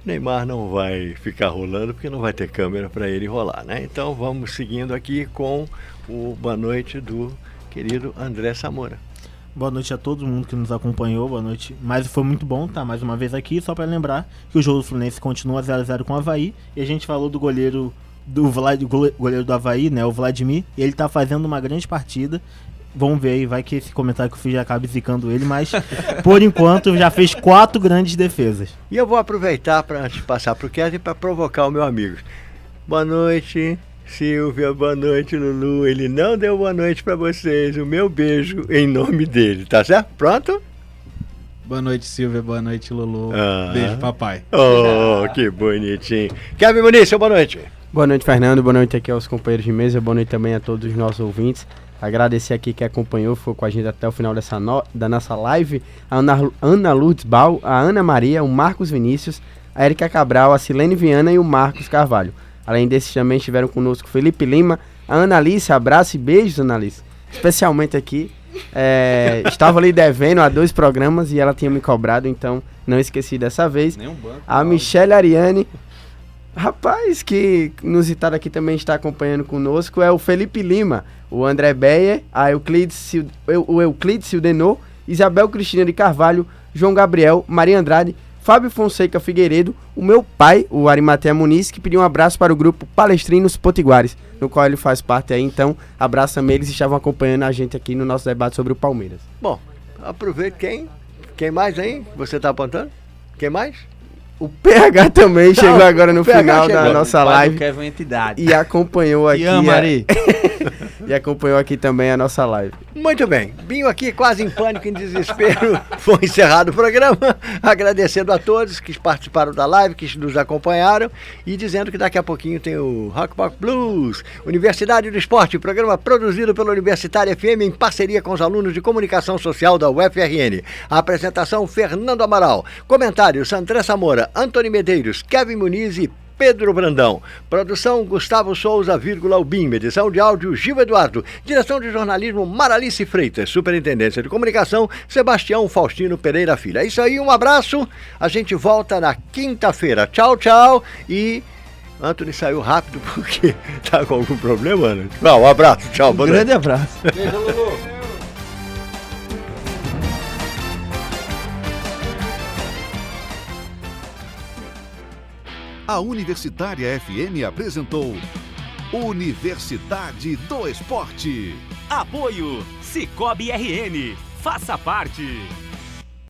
Neymar não vai ficar rolando porque não vai ter câmera para ele rolar, né? Então vamos seguindo aqui com o boa noite do querido André Samora. Boa noite a todo mundo que nos acompanhou, boa noite. Mas foi muito bom estar tá, mais uma vez aqui, só para lembrar que o jogo do Fluminense continua 0 a 0 com o Havaí. E a gente falou do goleiro do Vlad, goleiro do Havaí, né, o Vladimir, e ele tá fazendo uma grande partida. Vamos ver aí, vai que esse comentário que eu fiz já acabe zicando ele, mas por enquanto já fez quatro grandes defesas. E eu vou aproveitar para antes de passar pro Kevin para provocar o meu amigo. Boa noite. Silvia, boa noite, Lulu. Ele não deu boa noite para vocês. O meu beijo em nome dele, tá certo? Pronto? Boa noite, Silvia. Boa noite, Lulu. Ah. Beijo, papai. Oh, que bonitinho. Kevin Muniz, boa noite. Boa noite, Fernando. Boa noite aqui aos companheiros de mesa. Boa noite também a todos os nossos ouvintes. Agradecer aqui que acompanhou, foi com a gente até o final dessa no... da nossa live. A Ana, Ana Lourdes Bal, a Ana Maria, o Marcos Vinícius, a Erika Cabral, a Silene Viana e o Marcos Carvalho. Além desses, também estiveram conosco Felipe Lima, a Analice, abraço e beijos, Analice. Especialmente aqui. É, estava ali devendo a dois programas e ela tinha me cobrado, então não esqueci dessa vez. Banco, a Michelle Ariane, rapaz, que inusitado aqui também está acompanhando conosco, é o Felipe Lima, o André Beyer, a Euclides, o Euclides Sildenô, Isabel Cristina de Carvalho, João Gabriel, Maria Andrade Fábio Fonseca Figueiredo, o meu pai, o Arimatea Muniz, que pediu um abraço para o grupo Palestrinos Potiguares, no qual ele faz parte aí. Então, abraço também, eles estavam acompanhando a gente aqui no nosso debate sobre o Palmeiras. Bom, aproveita quem? Quem mais aí? Você está apontando? Quem mais? O PH também chegou agora no final chegou. da nossa live. Kevin entidade. E acompanhou aqui. Ama, a... e acompanhou aqui também a nossa live. Muito bem. Binho aqui, quase em pânico, em desespero. Foi encerrado o programa. Agradecendo a todos que participaram da live, que nos acompanharam. E dizendo que daqui a pouquinho tem o Rockbox Blues, Universidade do Esporte, programa produzido pela Universitária FM em parceria com os alunos de comunicação social da UFRN. A apresentação: Fernando Amaral. Comentários: André Samora. Antônio Medeiros, Kevin Muniz e Pedro Brandão. Produção Gustavo Souza, vírgula Albim. Edição de áudio Gil Eduardo. Direção de jornalismo Maralice Freitas. Superintendência de comunicação Sebastião Faustino Pereira Filho. É isso aí, um abraço. A gente volta na quinta-feira. Tchau, tchau. E. Anthony saiu rápido porque tá com algum problema, Ana? Não, um abraço, tchau. Um grande abraço. Beijo, Lulu. A Universitária FM apresentou Universidade do Esporte. Apoio Cicobi RN. Faça parte.